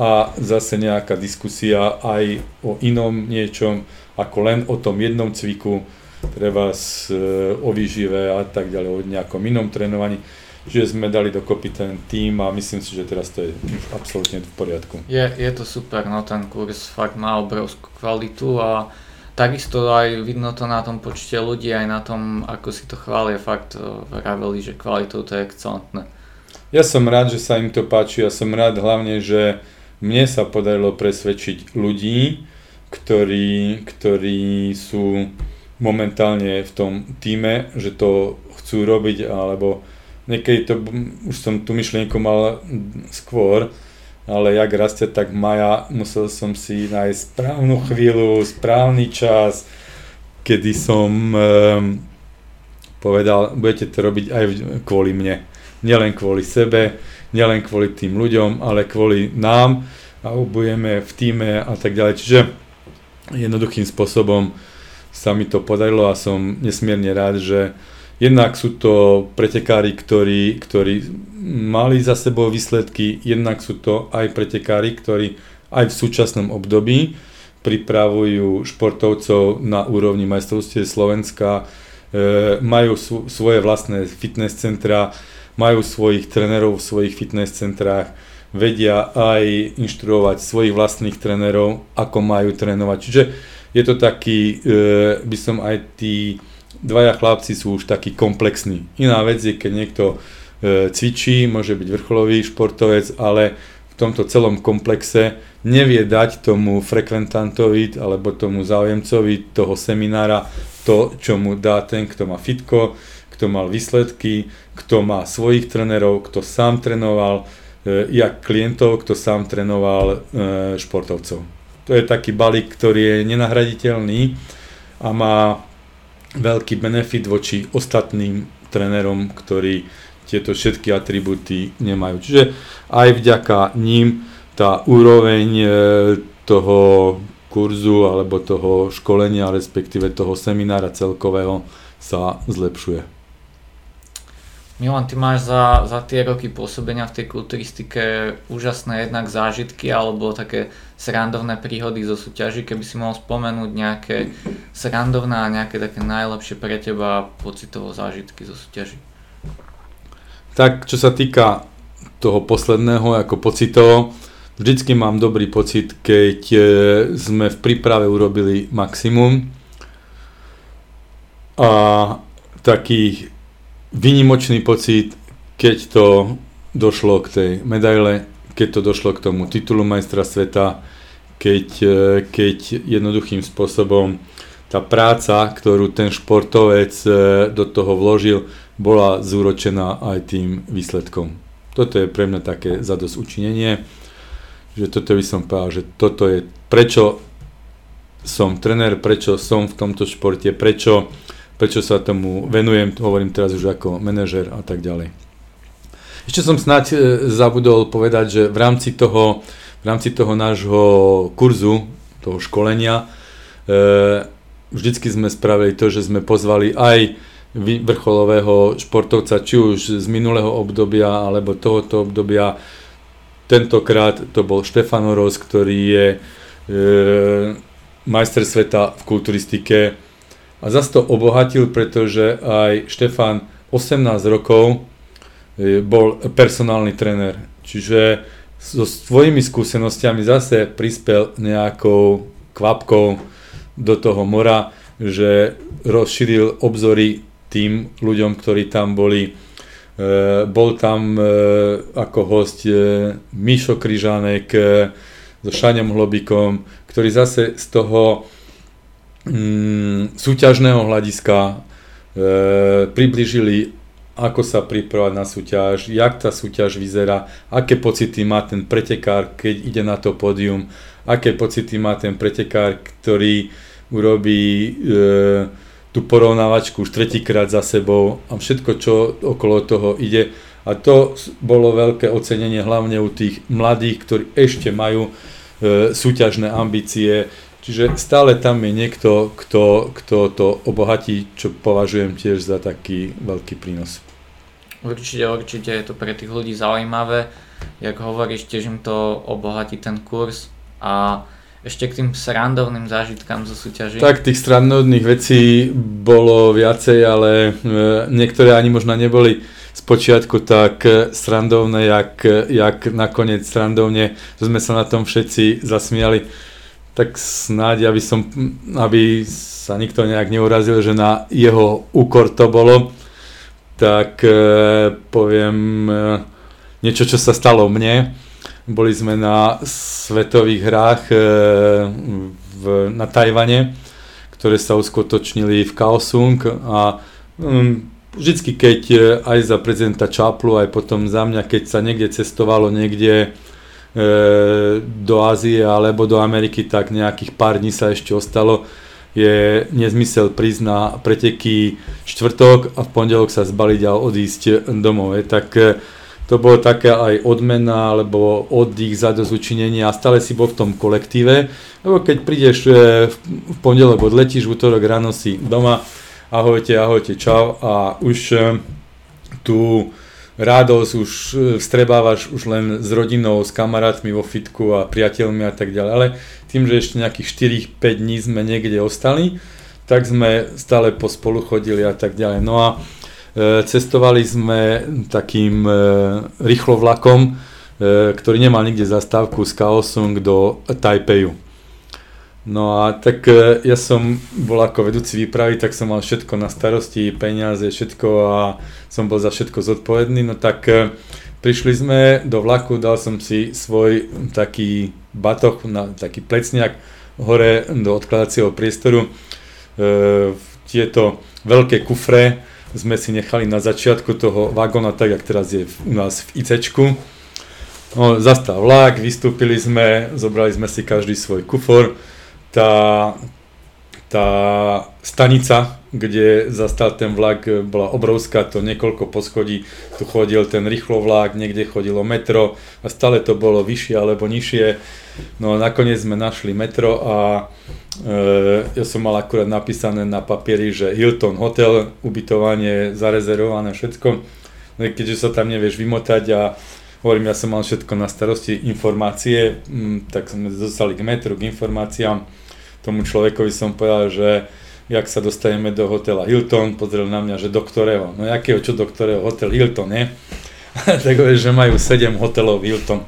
a zase nejaká diskusia aj o inom niečom, ako len o tom jednom cviku, treba e, o výžive a tak ďalej, o nejakom inom trénovaní že sme dali dokopy ten tým a myslím si, že teraz to je už absolútne v poriadku. Je, je to super, no ten kurz fakt má obrovskú kvalitu a takisto aj vidno to na tom počte ľudí, aj na tom, ako si to chvália, fakt vraveli, že kvalitou to je excelentné. Ja som rád, že sa im to páči, ja som rád hlavne, že mne sa podarilo presvedčiť ľudí, ktorí, ktorí sú momentálne v tom týme, že to chcú robiť, alebo niekedy to, už som tú myšlienku mal skôr, ale jak rastie tak maja, musel som si nájsť správnu chvíľu, správny čas, kedy som um, povedal, budete to robiť aj kvôli mne. Nielen kvôli sebe, nielen kvôli tým ľuďom, ale kvôli nám a budeme v týme a tak ďalej. Čiže jednoduchým spôsobom sa mi to podarilo a som nesmierne rád, že jednak sú to pretekári, ktorí, ktorí mali za sebou výsledky, jednak sú to aj pretekári, ktorí aj v súčasnom období pripravujú športovcov na úrovni majstrovstie Slovenska, e, majú svoje vlastné fitness centra, majú svojich trénerov v svojich fitness centrách, vedia aj inštruovať svojich vlastných trénerov, ako majú trénovať. Čiže je to taký, e, by som aj tí dvaja chlapci sú už takí komplexní. Iná vec je, keď niekto e, cvičí, môže byť vrcholový športovec, ale v tomto celom komplexe nevie dať tomu frekventantovi alebo tomu záujemcovi toho seminára to, čo mu dá ten, kto má fitko, kto mal výsledky, kto má svojich trénerov, kto sám trénoval, e, jak klientov, kto sám trénoval e, športovcov. To je taký balík, ktorý je nenahraditeľný a má veľký benefit voči ostatným trénerom, ktorí tieto všetky atributy nemajú. Čiže aj vďaka ním tá úroveň e, toho kurzu alebo toho školenia, respektíve toho seminára celkového sa zlepšuje. Milan, ty máš za, za tie roky pôsobenia v tej kulturistike úžasné jednak zážitky alebo také srandovné príhody zo súťaží, keby si mohol spomenúť nejaké srandovné a nejaké také najlepšie pre teba pocitovo zážitky zo súťaží. Tak, čo sa týka toho posledného ako pocitovo, vždycky mám dobrý pocit, keď e, sme v príprave urobili maximum a takých Vynimočný pocit, keď to došlo k tej medaile, keď to došlo k tomu titulu majstra sveta, keď, e, keď jednoduchým spôsobom tá práca, ktorú ten športovec e, do toho vložil, bola zúročená aj tým výsledkom. Toto je pre mňa také zadosť že toto by som povedal, že toto je prečo som trenér, prečo som v tomto športe, prečo prečo sa tomu venujem, hovorím teraz už ako manažer a tak ďalej. Ešte som snáď e, zabudol povedať, že v rámci toho, v rámci toho nášho kurzu, toho školenia, e, vždycky sme spravili to, že sme pozvali aj vrcholového športovca, či už z minulého obdobia, alebo tohoto obdobia. Tentokrát to bol Štefan Oros, ktorý je e, majster sveta v kulturistike, a zase to obohatil, pretože aj Štefan 18 rokov bol personálny tréner. Čiže so svojimi skúsenostiami zase prispel nejakou kvapkou do toho mora, že rozšíril obzory tým ľuďom, ktorí tam boli. E, bol tam e, ako host Mišo Kryžánek so Šaňom Hlobikom, ktorý zase z toho mm, súťažného hľadiska e, približili, ako sa pripravať na súťaž, jak tá súťaž vyzerá, aké pocity má ten pretekár, keď ide na to pódium, aké pocity má ten pretekár, ktorý urobí e, tú porovnávačku už tretíkrát za sebou a všetko, čo okolo toho ide. A to bolo veľké ocenenie hlavne u tých mladých, ktorí ešte majú e, súťažné ambície, Čiže stále tam je niekto, kto, kto to obohatí, čo považujem tiež za taký veľký prínos. Určite, určite je to pre tých ľudí zaujímavé. Jak hovoríš, tiež im to obohatí ten kurz a ešte k tým srandovným zážitkám zo súťaží. Tak tých srandovných vecí bolo viacej, ale e, niektoré ani možno neboli z počiatku tak srandovné, jak, jak nakoniec srandovne sme sa na tom všetci zasmiali tak snáď, aby, som, aby sa nikto nejak neurazil, že na jeho úkor to bolo, tak e, poviem e, niečo, čo sa stalo mne. Boli sme na svetových hrách e, v, na Tajvane, ktoré sa uskutočnili v Kaosung a um, vždycky keď aj za prezidenta Čaplu, aj potom za mňa, keď sa niekde cestovalo niekde do Ázie alebo do Ameriky, tak nejakých pár dní sa ešte ostalo. Je nezmysel prísť na preteky štvrtok a v pondelok sa zbaliť a odísť domov. Je, tak e, to bolo také aj odmena alebo oddych za dozučinenie a stále si bol v tom kolektíve, lebo keď prídeš e, v pondelok odletíš, v útorok ráno si doma, ahojte, ahojte, čau a už e, tú radosť už e, vstrebávaš už len s rodinou, s kamarátmi vo fitku a priateľmi a tak ďalej, ale tým, že ešte nejakých 4-5 dní sme niekde ostali, tak sme stále pospolu chodili a tak ďalej. No a E, cestovali sme takým e, rýchlovlakom, e, ktorý nemal nikde zastávku z Kaosung do Taipeiu. No a tak ja som bol ako vedúci výpravy, tak som mal všetko na starosti, peniaze, všetko a som bol za všetko zodpovedný. No tak prišli sme do vlaku, dal som si svoj taký batoh, na, taký plecniak hore do odkladacieho priestoru. E, tieto veľké kufre, sme si nechali na začiatku toho vagóna, tak jak teraz je u nás v ICčku. No, zastal vlak, vystúpili sme, zobrali sme si každý svoj kufor. Tá, tá stanica, kde zastal ten vlak, bola obrovská, to niekoľko poschodí, tu chodil ten rýchlo vlak, niekde chodilo metro a stále to bolo vyššie alebo nižšie. No a nakoniec sme našli metro a Eh, ja som mal akurát napísané na papieri, že Hilton hotel, ubytovanie zarezervované, všetko. No keďže sa tam nevieš vymotať a hovorím, ja som mal všetko na starosti, informácie, mm, tak sme dostali k metru, k informáciám. Tomu človekovi som povedal, že jak sa dostaneme do hotela Hilton, pozrel na mňa, že do ktorého, no jakého, čo do ktorého, hotel Hilton, nie? tak že majú 7 hotelov Hilton.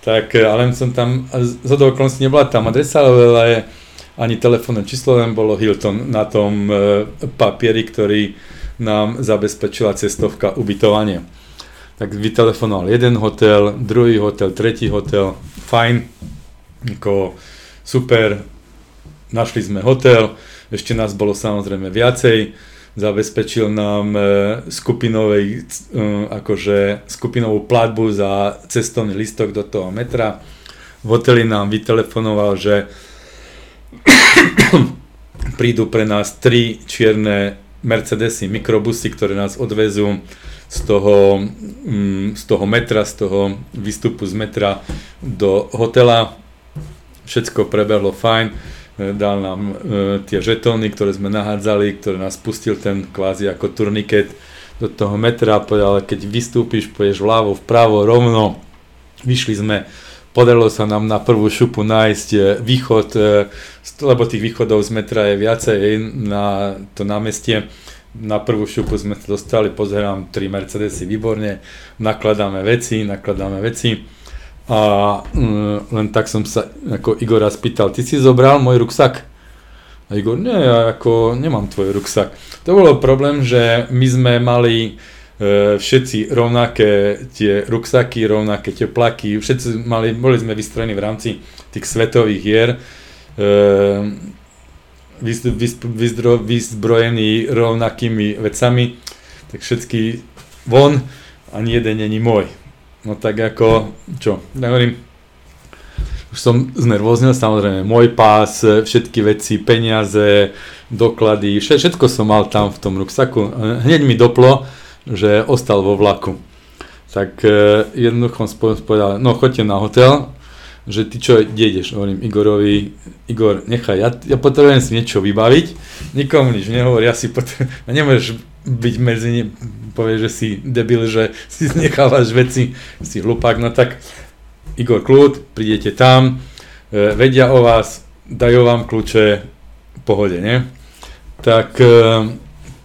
Tak, eh, ale som tam, z okolností nebola tam adresa, ale ani telefónne číslo len bolo Hilton na tom e, papieri, ktorý nám zabezpečila cestovka ubytovanie. Tak vytelefonoval jeden hotel, druhý hotel, tretí hotel, fajn, ako super, našli sme hotel, ešte nás bolo samozrejme viacej, zabezpečil nám e, skupinovej, e, akože skupinovú platbu za cestovný listok do toho metra. V hoteli nám vytelefonoval, že prídu pre nás tri čierne Mercedesy, mikrobusy, ktoré nás odvezú z toho, mm, z toho metra, z toho výstupu z metra do hotela. Všetko prebehlo fajn, e, dal nám e, tie žetóny, ktoré sme nahádzali, ktoré nás pustil ten kvázi ako turniket do toho metra, povedal, keď vystúpiš, pôjdeš vľavo, vpravo, rovno. Vyšli sme Podarilo sa nám na prvú šupu nájsť e, východ, lebo tých východov z metra je viacej na to námestie. Na prvú šupu sme sa dostali, pozerám tri Mercedesy, výborne, nakladáme veci, nakladáme veci. A mm, len tak som sa ako Igora spýtal, ty si zobral môj ruksak? A Igor, nie, ja ako nemám tvoj ruksak. To bolo problém, že my sme mali E, všetci rovnaké tie ruksaky, rovnaké teplaky, všetci mali, boli sme vystrojení v rámci tých svetových hier, e, vyzbrojení rovnakými vecami, tak všetky von, ani jeden není môj. No tak ako, čo, ja hovorím, už som znervoznil, samozrejme, môj pás, všetky veci, peniaze, doklady, všetko som mal tam v tom ruksaku. Hneď mi doplo, že ostal vo vlaku. Tak e, jednoducho som povedal, no choďte na hotel, že ty čo, kde ideš? Hovorím Igorovi, Igor, nechaj, ja, ja potrebujem si niečo vybaviť, nikomu nič nehovor, ja si potrebujem, nemôžeš byť medzi ne, povieš, že si debil, že si nechávaš veci, si hlupák, no tak Igor kľud, prídete tam, e, vedia o vás, dajú vám kľúče, v pohode, nie? Tak, e,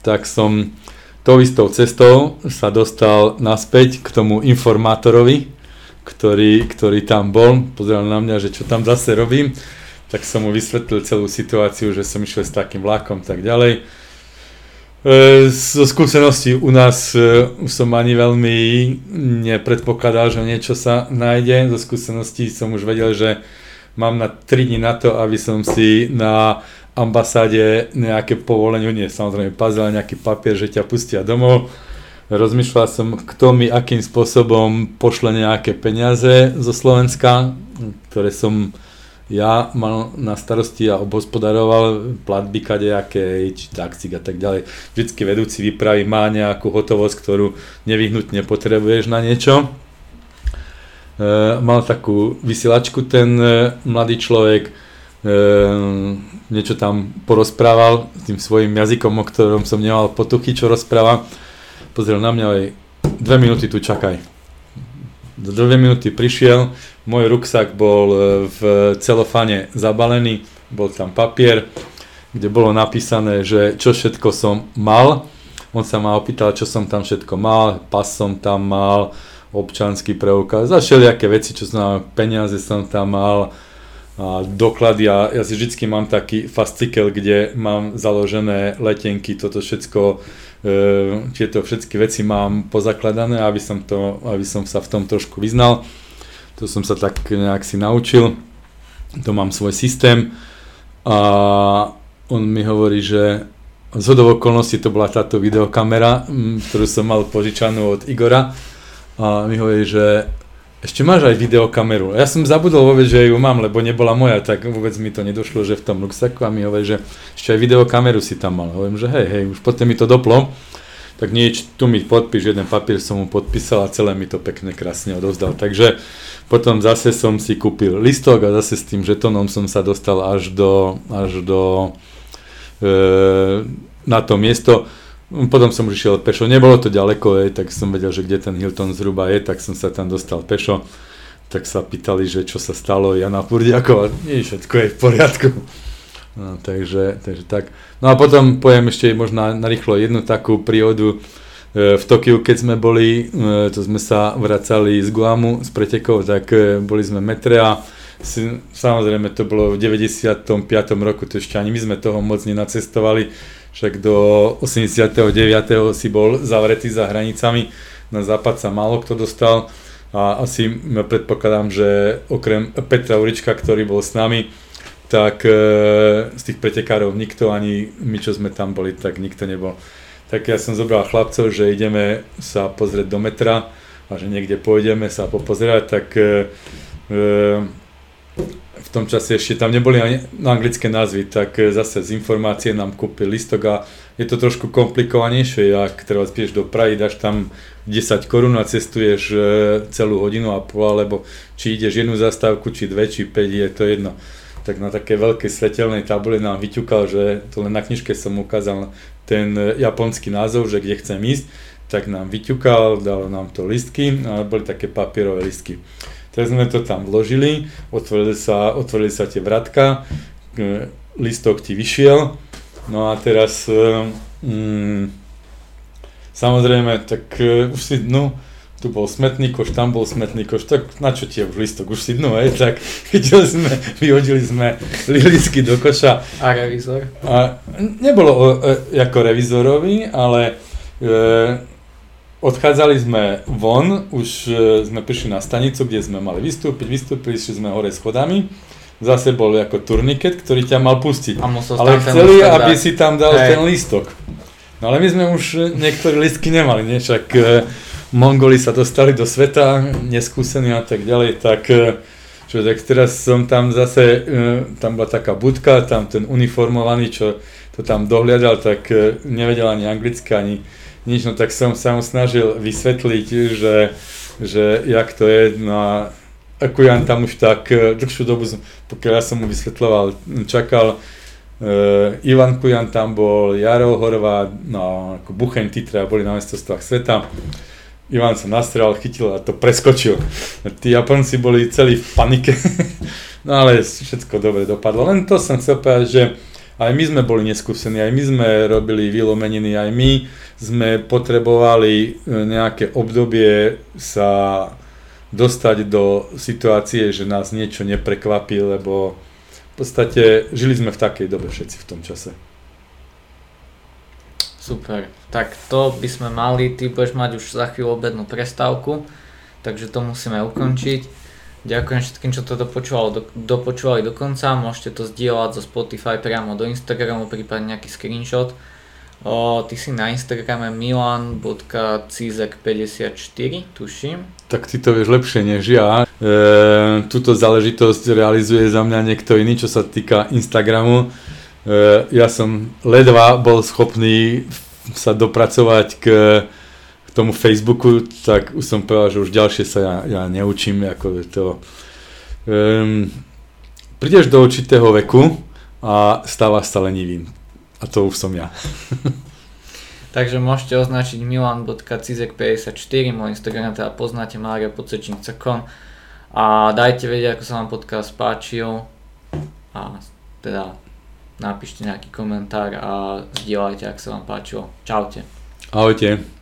tak som tou istou cestou sa dostal naspäť k tomu informátorovi, ktorý, ktorý tam bol, pozeral na mňa, že čo tam zase robím, tak som mu vysvetlil celú situáciu, že som išiel s takým vlákom tak ďalej. E, zo skúseností u nás e, už som ani veľmi nepredpokladal, že niečo sa nájde. Zo skúseností som už vedel, že mám na 3 dní na to, aby som si na ambasáde nejaké povolenie, nie samozrejme puzzle, nejaký papier, že ťa pustia domov. Rozmýšľal som, kto mi akým spôsobom pošle nejaké peniaze zo Slovenska, ktoré som ja mal na starosti a obhospodaroval platby kadejaké, či taxík a tak ďalej. Vždycky vedúci výpravy má nejakú hotovosť, ktorú nevyhnutne potrebuješ na niečo. E, mal takú vysielačku ten e, mladý človek, e, niečo tam porozprával tým svojim jazykom, o ktorom som nemal potuchy, čo rozpráva. Pozrel na mňa aj dve minúty tu čakaj. Do dve minúty prišiel, môj ruksak bol e, v celofane zabalený, bol tam papier, kde bolo napísané, že čo všetko som mal. On sa ma opýtal, čo som tam všetko mal, pas som tam mal, občanský preukaz a všelijaké veci, čo znamená, peniaze som tam mal, a doklady a ja si vždycky mám taký fascikel, kde mám založené letenky, toto všetko, tieto všetky veci mám pozakladané, aby som, to, aby som sa v tom trošku vyznal. To som sa tak nejak si naučil. To mám svoj systém. A on mi hovorí, že z hodov okolností to bola táto videokamera, ktorú som mal požičanú od Igora. A mi hovorí, že ešte máš aj videokameru. Ja som zabudol vôbec, že ju mám, lebo nebola moja, tak vôbec mi to nedošlo, že v tom ruksaku a mi hovorí, že ešte aj videokameru si tam mal. Hovorím, že hej, hej, už potom mi to doplo tak nič, tu mi podpíš, jeden papier som mu podpísal a celé mi to pekne krásne odovzdal. Takže potom zase som si kúpil listok a zase s tým žetonom som sa dostal až do, až do e, na to miesto. Potom som už išiel pešo, nebolo to ďaleko, je, tak som vedel, že kde ten Hilton zhruba je, tak som sa tam dostal pešo. Tak sa pýtali, že čo sa stalo, Jana Purdiakova, nie, všetko je v poriadku. No, takže, takže tak. No a potom poviem ešte možno na rýchlo jednu takú príhodu e, v Tokiu, keď sme boli, e, to sme sa vracali z Guamu, z pretekov, tak e, boli sme metre a samozrejme to bolo v 95. roku, to ešte ani my sme toho moc nenacestovali, však do 89. si bol zavretý za hranicami, na západ sa málo kto dostal a asi predpokladám, že okrem Petra Urička, ktorý bol s nami, tak e, z tých pretekárov nikto, ani my, čo sme tam boli, tak nikto nebol. Tak ja som zobral chlapcov, že ideme sa pozrieť do metra a že niekde pôjdeme sa popozerať, tak e, e, v tom čase ešte tam neboli ani anglické názvy, tak e, zase z informácie nám kúpil listok a je to trošku komplikovanejšie, ak teraz piješ do Prahy, dáš tam 10 korún a cestuješ e, celú hodinu a pol, alebo či ideš jednu zastávku, či dve, či 5, je to jedno tak na také veľkej svetelnej tabuli nám vyťukal, že to len na knižke som ukázal ten japonský názov, že kde chcem ísť, tak nám vyťukal, dal nám to listky a boli také papierové listky. Tak sme to tam vložili, otvorili sa, otvorili sa tie vratka, e, listok ti vyšiel, no a teraz mm, samozrejme, tak uh, už si, no, tu bol smetný koš, tam bol smetný koš, tak na čo ti je už listok, už si dnu, hej, tak videli sme, vyhodili sme lilicky do koša. A revizor? A nebolo e, ako revizorovi, ale e, odchádzali sme von, už e, sme prišli na stanicu, kde sme mali vystúpiť, vystúpili, išli sme hore schodami, zase bol ako turniket, ktorý ťa mal pustiť. ale chceli, aby si tam dal hey. ten lístok. No ale my sme už niektorí listky nemali, nie? Však e, Mongoli sa dostali do sveta, neskúsení a tak ďalej, tak e, čo, tak teraz som tam zase, e, tam bola taká budka, tam ten uniformovaný, čo to tam dohliadal, tak e, nevedel ani anglicky, ani nič, no tak som sa mu snažil vysvetliť, že, že jak to je, no a ako ja tam už tak dlhšiu dobu, pokiaľ ja som mu vysvetloval, čakal, Uh, Ivan Kujan tam bol, Jaro Horvát, no ako Bucheň Titra boli na mestostvách sveta. Ivan sa nastral, chytil a to preskočil. Tí Japonci boli celí v panike, no ale všetko dobre dopadlo. Len to som chcel povedať, že aj my sme boli neskúsení, aj my sme robili vylomeniny, aj my sme potrebovali e, nejaké obdobie sa dostať do situácie, že nás niečo neprekvapí, lebo v podstate žili sme v takej dobe všetci v tom čase. Super, tak to by sme mali, ty budeš mať už za chvíľu obednú prestávku, takže to musíme ukončiť. Ďakujem všetkým, čo to dopočúvali do, dopočúvali do konca. Môžete to zdieľať zo Spotify priamo do Instagramu, prípadne nejaký screenshot. O, ty si na Instagrame milan.cizek54, tuším. Tak ty to vieš lepšie než ja. E, túto záležitosť realizuje za mňa niekto iný, čo sa týka Instagramu. E, ja som ledva bol schopný sa dopracovať k, k tomu Facebooku, tak už som povedal, že už ďalšie sa ja, ja neučím. Ako to, um, prídeš do určitého veku a stávaš sa lenivým. A to už som ja. Takže môžete označiť milan.cizek54, môj Instagram teda poznáte, Mária Podsečník.com a dajte vedieť, ako sa vám podcast páčil a teda napíšte nejaký komentár a zdieľajte, ak sa vám páčilo. Čaute. Ahojte.